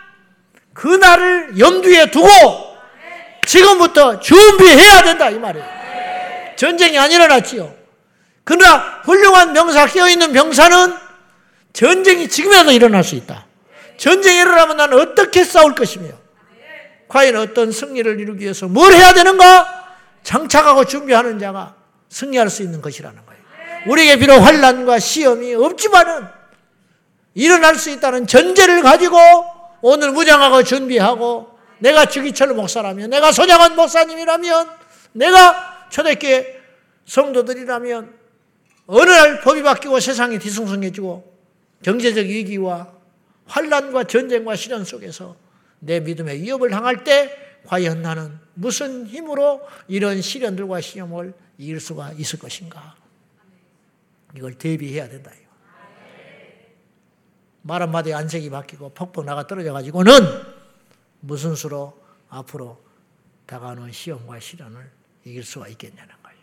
그날을 염두에 두고 지금부터 준비해야 된다 이 말이에요. 전쟁이 안 일어났지요. 그러나 훌륭한 병사 깨어있는 병사는 전쟁이 지금이라도 일어날 수 있다. 전쟁이 일어나면 나는 어떻게 싸울 것이며 과연 어떤 승리를 이루기 위해서 뭘 해야 되는가? 장착하고 준비하는 자가 승리할 수 있는 것이라는 거예요. 우리에게 비록 환란과 시험이 없지만은 일어날 수 있다는 전제를 가지고 오늘 무장하고 준비하고 내가 주기철 목사라면 내가 소장원 목사님이라면 내가 초대교회 성도들이라면 어느 날 법이 바뀌고 세상이 뒤숭숭해지고 경제적 위기와 환란과 전쟁과 시련 속에서 내 믿음의 위협을 당할 때 과연 나는 무슨 힘으로 이런 시련들과 시험을 이길 수가 있을 것인가? 이걸 대비해야 된다. 말 한마디에 안색이 바뀌고 퍽퍽 나가 떨어져 가지고는 무슨 수로 앞으로 다가오는 시험과 시련을 이길 수가 있겠냐는 거예요.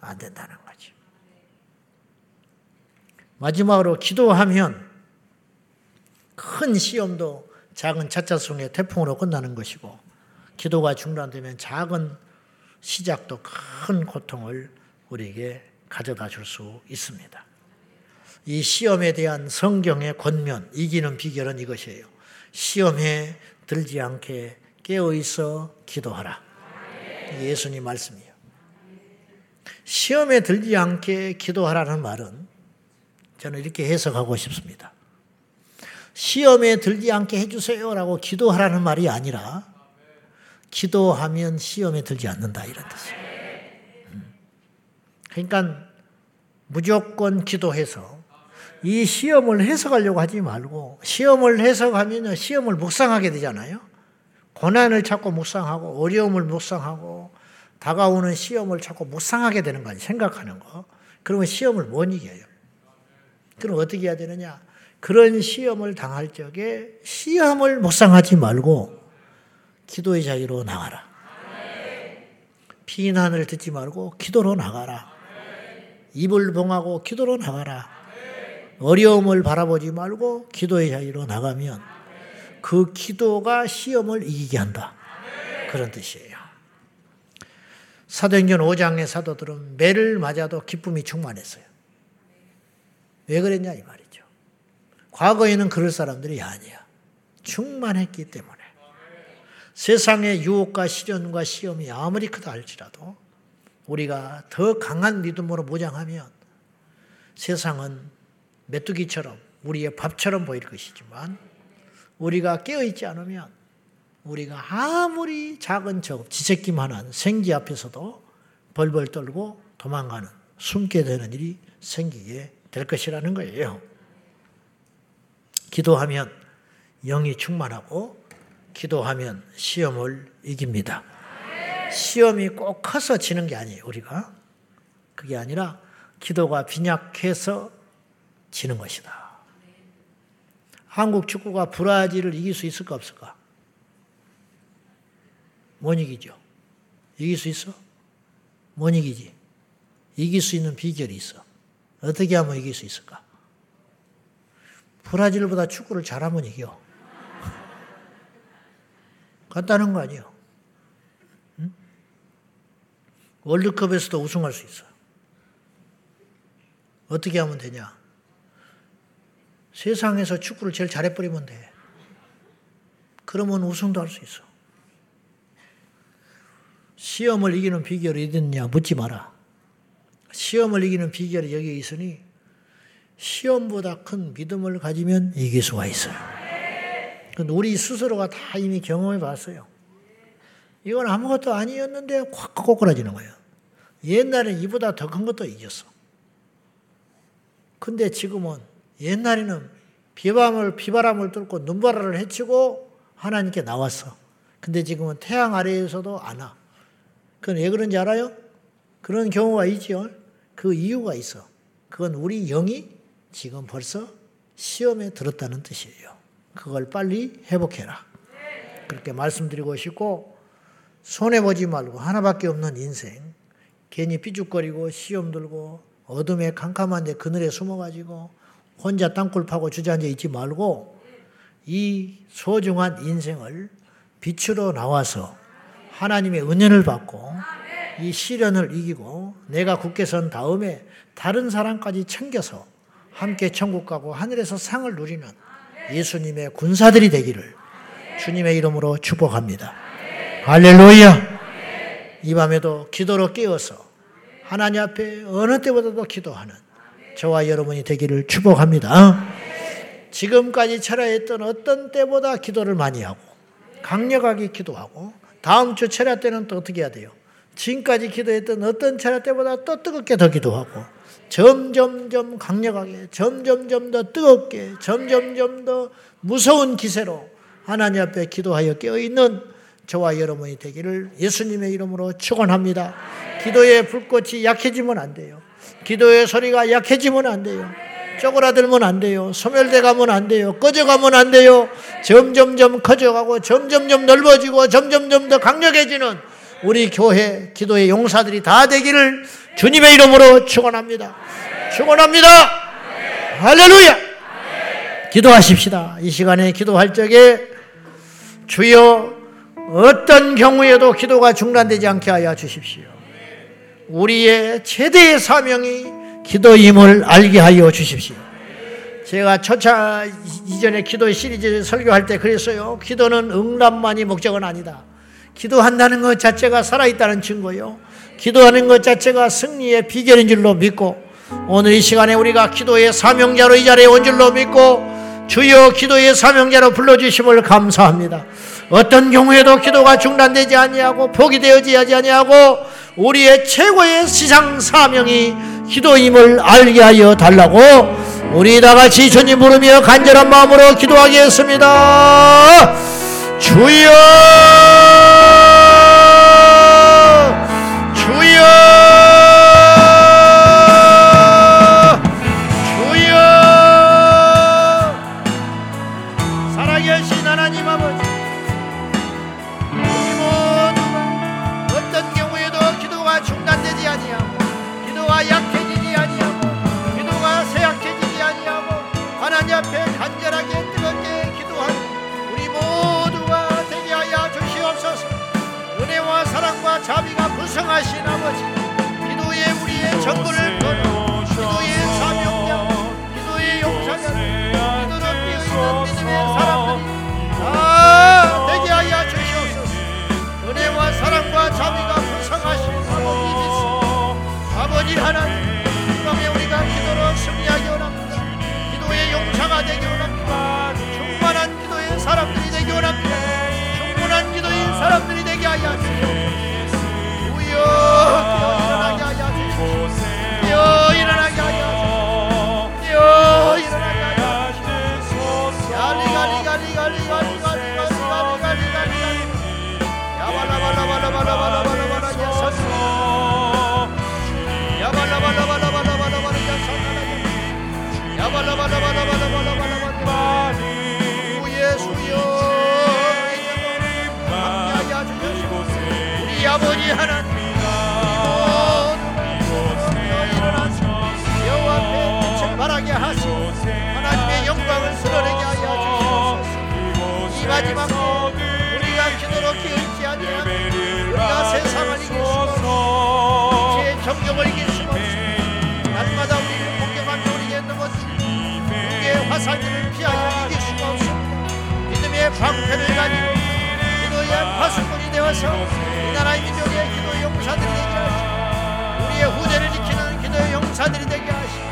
안 된다는 거죠. 마지막으로 기도하면 큰 시험도 작은 차차송의 태풍으로 끝나는 것이고 기도가 중단되면 작은 시작도 큰 고통을 우리에게 가져다 줄 수 있습니다. 이 시험에 대한 성경의 권면, 이기는 비결은 이것이에요. 시험에 들지 않게 깨어 있어 기도하라. 예수님 말씀이에요. 시험에 들지 않게 기도하라는 말은 저는 이렇게 해석하고 싶습니다. 시험에 들지 않게 해주세요라고 기도하라는 말이 아니라 기도하면 시험에 들지 않는다 이런 뜻이에요. 음. 그러니까 무조건 기도해서 이 시험을 해석하려고 하지 말고 시험을 해석하면 시험을 묵상하게 되잖아요. 고난을 자꾸 묵상하고 어려움을 묵상하고 다가오는 시험을 자꾸 묵상하게 되는 거 아니에요. 생각하는 거. 그러면 시험을 못 이겨요. 그럼 어떻게 해야 되느냐? 그런 시험을 당할 적에 시험을 묵상하지 말고 기도의 자리로 나가라. 비난을 듣지 말고 기도로 나가라. 입을 봉하고 기도로 나가라. 어려움을 바라보지 말고 기도의 자리로 나가면 그 기도가 시험을 이기게 한다. 그런 뜻이에요. 사도행전 5장의 사도들은 매를 맞아도 기쁨이 충만했어요. 왜 그랬냐 이 말이죠. 과거에는 그럴 사람들이 아니야. 충만했기 때문에. 세상의 유혹과 시련과 시험이 아무리 크다 할지라도 우리가 더 강한 믿음으로 무장하면 세상은 메뚜기처럼 우리의 밥처럼 보일 것이지만 우리가 깨어있지 않으면 우리가 아무리 작은 적, 지새끼만 한 생기 앞에서도 벌벌 떨고 도망가는 숨게 되는 일이 생기게 될 것이라는 거예요. 기도하면 영이 충만하고 기도하면 시험을 이깁니다. 시험이 꼭 커서 지는 게 아니에요, 우리가. 그게 아니라 기도가 빈약해서 지는 것이다. 한국 축구가 브라질을 이길 수 있을까 없을까? 못 이기죠. 이길 수 있어? 못 이기지. 이길 수 있는 비결이 있어. 어떻게 하면 이길 수 있을까? 브라질보다 축구를 잘하면 이겨. 간단한 거 아니에요. 응? 월드컵에서도 우승할 수 있어. 어떻게 하면 되냐? 세상에서 축구를 제일 잘해버리면 돼. 그러면 우승도 할 수 있어. 시험을 이기는 비결이 어딨냐 묻지 마라. 시험을 이기는 비결이 여기 있으니 시험보다 큰 믿음을 가지면 이길 수가 있어요. 우리 스스로가 다 이미 경험해 봤어요. 이건 아무것도 아니었는데 확 꼬꾸라지는 거예요. 옛날엔 이보다 더 큰 것도 이겼어. 근데 지금은 옛날에는 비바람을, 비바람을 뚫고 눈바라를 헤치고 하나님께 나왔어. 근데 지금은 태양 아래에서도 안 와. 그건 왜 그런지 알아요? 그런 경우가 있죠. 그 이유가 있어. 그건 우리 영이 지금 벌써 시험에 들었다는 뜻이에요. 그걸 빨리 회복해라. 그렇게 말씀드리고 싶고 손해보지 말고 하나밖에 없는 인생 괜히 삐죽거리고 시험 들고 어둠에 캄캄한데 그늘에 숨어가지고 혼자 땅굴 파고 주저앉아 있지 말고 이 소중한 인생을 빛으로 나와서 하나님의 은혜를 받고 이 시련을 이기고 내가 굳게 선 다음에 다른 사람까지 챙겨서 함께 천국 가고 하늘에서 상을 누리는 예수님의 군사들이 되기를 주님의 이름으로 축복합니다. 할렐루야! 이 밤에도 기도로 깨어서 하나님 앞에 어느 때보다도 기도하는 저와 여러분이 되기를 축복합니다. 지금까지 철야했던 어떤 때보다 기도를 많이 하고 강력하게 기도하고 다음 주 철야 때는 또 어떻게 해야 돼요? 지금까지 기도했던 어떤 철야 때보다 또 뜨겁게 더 기도하고 점점점 강력하게 점점점 더 뜨겁게 점점점 더 무서운 기세로 하나님 앞에 기도하여 깨어 있는 저와 여러분이 되기를 예수님의 이름으로 축원합니다. 기도의 불꽃이 약해지면 안 돼요. 기도의 소리가 약해지면 안 돼요. 쪼그라들면 안 돼요. 소멸돼 가면 안 돼요. 꺼져 가면 안 돼요. 점점점 커져가고 점점점 넓어지고 점점점 더 강력해지는 우리 교회 기도의 용사들이 다 되기를 주님의 이름으로 축원합니다. 축원합니다. 할렐루야. 기도하십시다. 이 시간에 기도할 적에 주여 어떤 경우에도 기도가 중단되지 않게 하여 주십시오. 우리의 최대의 사명이 기도임을 알게 하여 주십시오. 제가 초차 이전에 기도 시리즈 설교할 때 그랬어요. 기도는 응답만이 목적은 아니다. 기도한다는 것 자체가 살아있다는 증거요. 기도하는 것 자체가 승리의 비결인 줄로 믿고 오늘 이 시간에 우리가 기도의 사명자로 이 자리에 온 줄로 믿고 주여 기도의 사명자로 불러주심을 감사합니다. 어떤 경우에도 기도가 중단되지 아니하고 포기되어지 아니하고 우리의 최고의 시상 사명이 기도임을 알게 하여 달라고 우리 다 같이 주님 부르며 간절한 마음으로 기도하겠습니다. 주여 풍성하신 아버지 기도에 우리의 전부를 걸어 기도의 사명자 기도의 용사자 기도로 뛰어있는 믿음의 사람들이 다 되게 하여 주시옵소서. 은혜와 사랑과 자비가 풍성하신 아버지 되시 아버지 하나님 이 밤에 우리가 기도로 승리하기 원합니다. 기도의 용사가 되기 원합니다. 충만한 기도의 사람들이 되기 원합니다. 충분한 기도의 사람들이 되게 하여 방패를 가지고 기도의 파수꾼이 되어서 이 나라의 민족의 기도 용사들이 되게 하시고 우리의 후대를 지키는 기도의 용사들이 되게 하시고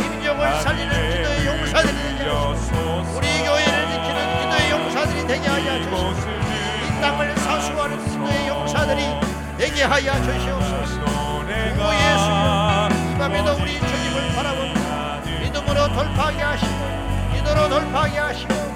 민족을 살리는 기도의 용사들이 되게 하시고 우리 교회를 지키는 기도의 용사들이 되게 하여 주시옵소서. 이 땅을 사수하는 기도의 용사들이 되게 하여 주시옵소서. 오 예수님 이 밤에도 우리 주님을 바라봅니다 믿음으로 돌파하게 하시고 기도로 돌파하게 하시고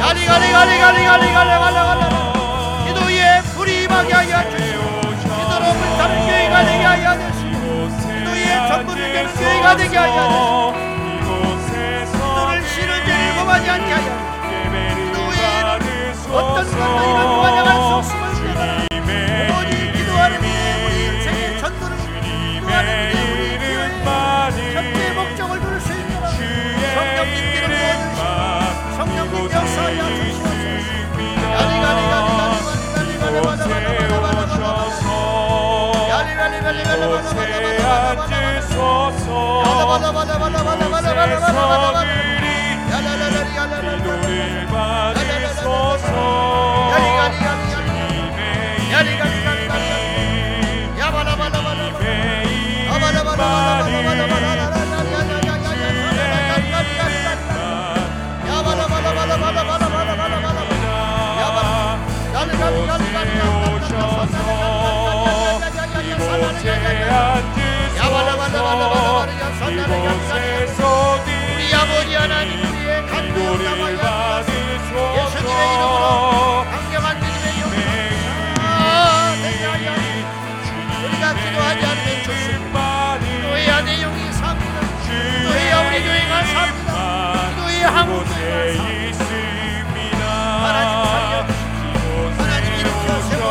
가리 가리 가리 가리 가리 가리 가리 가리 기도의 불이 임하게 하여 주시고 기도로 불타는 교회가 되게 하여 주시고 기도의 전문을 되는 교회가 되게 하여 주시고 기도를 쉬는 죄를 범하지 않게 하여 기도의 어떤 것도 이런 무관양할 수 없습니다. 곳에 앉으소서 세상을 이곳에서 우리 아버지 하나님 우리의 간구를 받으소서 예수님의 이름으로 강력한 믿음의 영광 대하여 우리가 기도하지 않는 주시옵소서 너희 영이 삽니다. 너희 우리 교회가 삽니다. 너희 한국 교회가 있습니다. 하나님 살려 하나님 일으켜 세워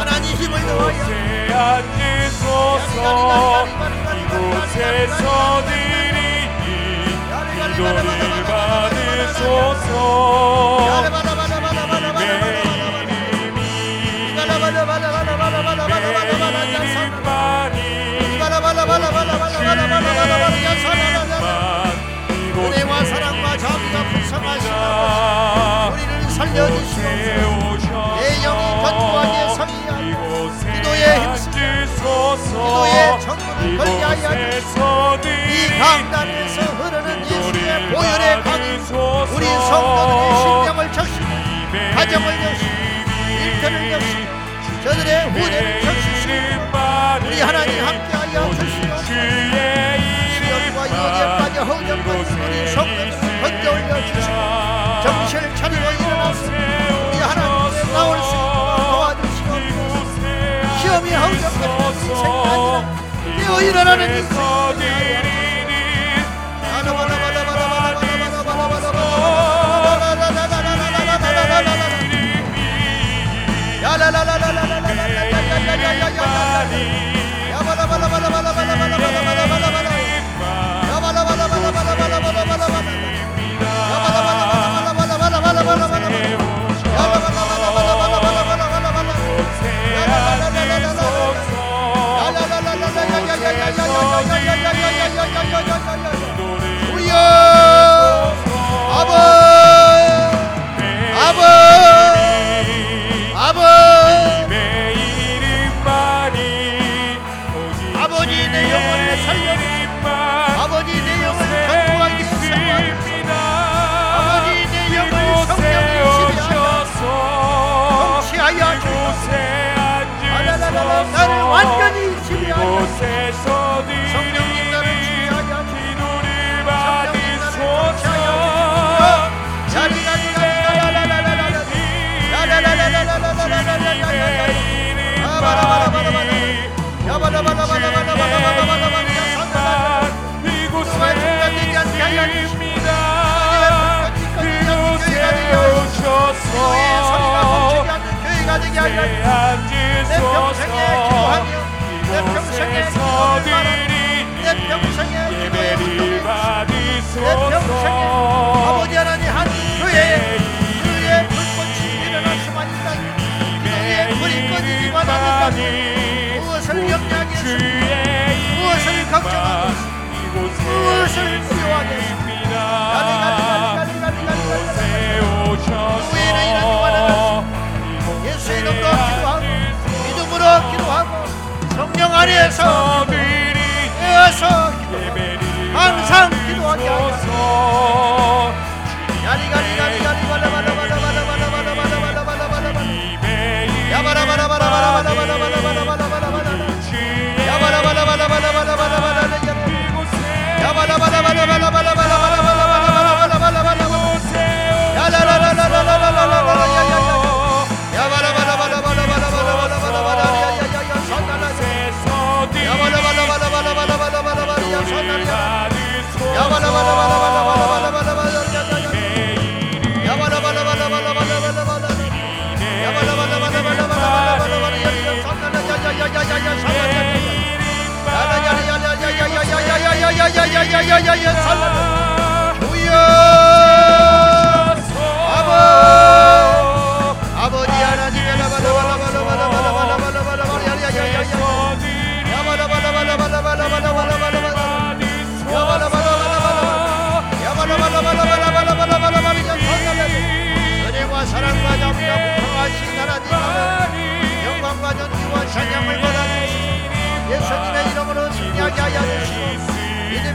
하나님 힘을 넣어여
앉으소서. 온전히 받으소서.
은혜와 사랑과 자비가 풍성하시다 우리를 살려주시옵소서. 내 영이 견고하게 서리하여 기도에 힘쓰소서 기도의 정문을 걸게 하여 주옵소서. 이 강단에서 흐르 보혈의 강이 우리 성도들의 심령을 적시고 가정을 적시고 일터를 적시고 저들의 후대를 적시시고 우리 하나님 함께하여 주시옵소서. 시험과 이혼에 빠져 허정과 우리 성도들을 건져 올려주시고 정신을 차리고 일어나서 우리 하나님께 나올 수 있도록 도와주시옵소서. 시험이 허정과 인생까지 깨어 일어나는 인생 Uyo! Abo! 주소서 내앉으소서내 평생에 기도하며 내 평생에 기도하며 내 평생에 예배를 받으소서 내 평생에 아버지 하나님 한 그의 그의 불꽃이 일어나서만 있다니 그의 불이 꺼지기만 하겠다니 무엇을 염려하겠소 무엇을 걱정하고 무엇을 두려워하겠소 가리가리가리가리가리가리가리 오셔서 예수의 이름으로 기도하고 믿음으로 기도하고 성령 아래에서 기도하고 항상 기도하게
하소서
야야야야야야 살라 주여. 아버 아버지 하나님 사랑과 자비가 부하신 하나님 아멘 영광과 전기와 찬양을 받아주시고 예수님의 이름으로 승리하게 하여 주시옵소서.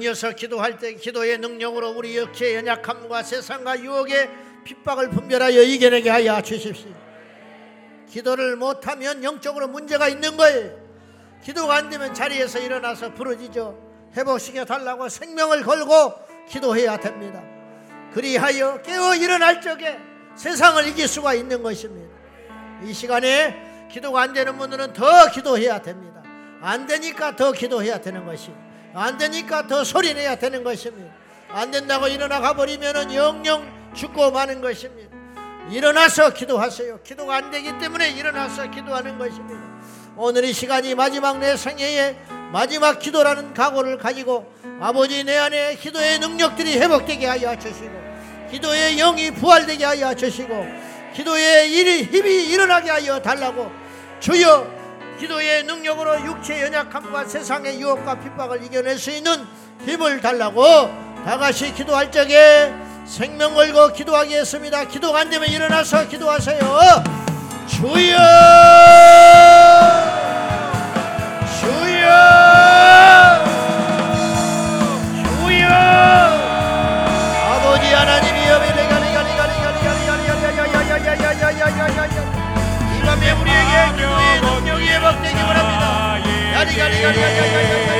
연이어서 기도할 때 기도의 능력으로 우리 역체의 연약함과 세상과 유혹의 핍박을 분별하여 이겨내게 하여 주십시오. 기도를 못하면 영적으로 문제가 있는 거예요. 기도가 안 되면 자리에서 일어나서 부르짖어 회복시켜 달라고 생명을 걸고 기도해야 됩니다. 그리하여 깨어 일어날 적에 세상을 이길 수가 있는 것입니다. 이 시간에 기도가 안 되는 분들은 더 기도해야 됩니다. 안 되니까 더 기도해야 되는 것입니다. 안 되니까 더 소리내야 되는 것입니다. 안 된다고 일어나 가버리면 영영 죽고 마는 것입니다. 일어나서 기도하세요. 기도가 안 되기 때문에 일어나서 기도하는 것입니다. 오늘 이 시간이 마지막 내 생애의 마지막 기도라는 각오를 가지고 아버지 내 안에 기도의 능력들이 회복되게 하여 주시고 기도의 영이 부활되게 하여 주시고 기도의 일이 힘이 일어나게 하여 달라고 주여 기도의 능력으로 육체 연약함과 세상의 유혹과 핍박을 이겨낼 수 있는 힘을 달라고 다 같이 기도할 적에 생명 걸고 기도하겠습니다. 기도가 안 되면 일어나서 기도하세요. 주여! yeah.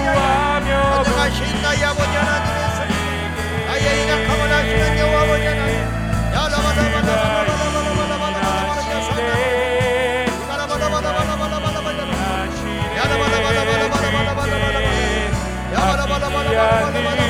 전능하며 전능하신 나의 아버지 하나님의 나의 이낙함을
하시는
여호와 하나님이야.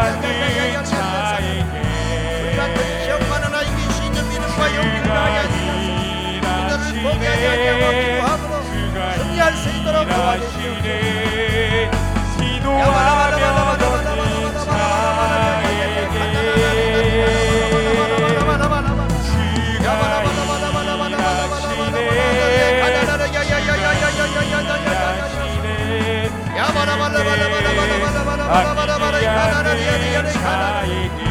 받는 자에게 우리한테 기억하는 나 이기시 있는 믿음과 용기를 나게 하시옵소서 그들을 포기하지 아니하고 기도함으로 승리할 수 있도록 도와주시옵소서
기도하며 얻는 자에게 하나님의 자이니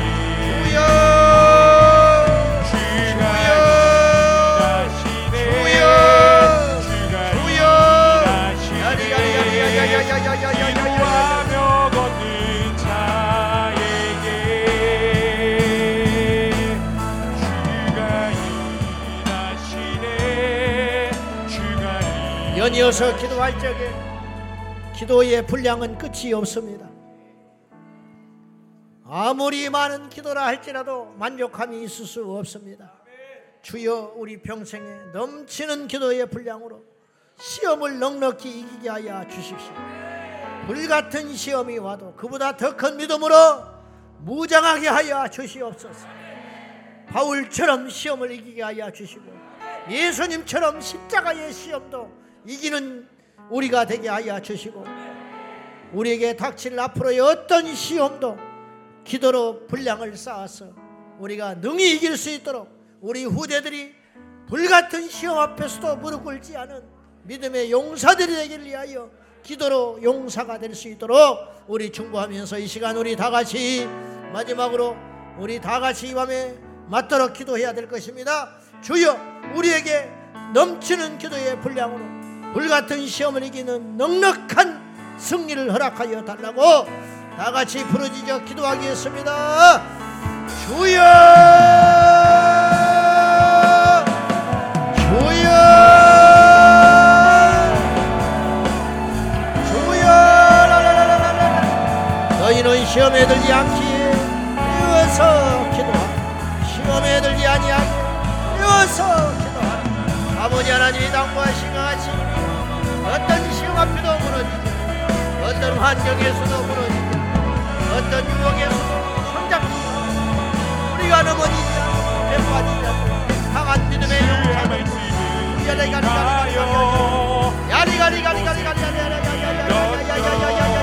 연이어서 기도할 적에 기도의 분량은 끝이 없습니다. 아무리 많은 기도라 할지라도 만족함이 있을 수 없습니다. 주여 우리 평생에 넘치는 기도의 분량으로 시험을 넉넉히 이기게 하여 주십시오. 불같은 시험이 와도 그보다 더 큰 믿음으로 무장하게 하여 주시옵소서. 바울처럼 시험을 이기게 하여 주시고 예수님처럼 십자가의 시험도 이기는 우리가 되게 하여 주시고 우리에게 닥칠 앞으로의 어떤 시험도 기도로 분량을 쌓아서 우리가 능히 이길 수 있도록 우리 후대들이 불같은 시험 앞에서도 무릎 꿇지 않은 믿음의 용사들이 되기를 위하여 기도로 용사가 될 수 있도록 우리 충고하면서 이 시간 우리 다 같이 마지막으로 우리 다 같이 이 밤에 맞도록 기도해야 될 것입니다. 주여 우리에게 넘치는 기도의 분량으로 불같은 시험을 이기는 넉넉한 승리를 허락하여 달라고 다 같이 부르짖어 기도하겠습니다. 주여! 너희는 시험에 들지 않기에 이어서 기도하라. 시험에 들지 아니하게 이어서 기도하라. 아버지 하나님이 당부하신 것 같이 어떤 시험 앞에도 무너지고 어떤 환경에서도 무너지고 어떤 유혹에서도 성장하고 우리가 넘어지지 않고 배포하지 않고 강한 믿음의
용사로
우리가 내가 내가 내가 내가 내가 내가 내가 내가 내가 내가 내가 내가 내가 내가 내가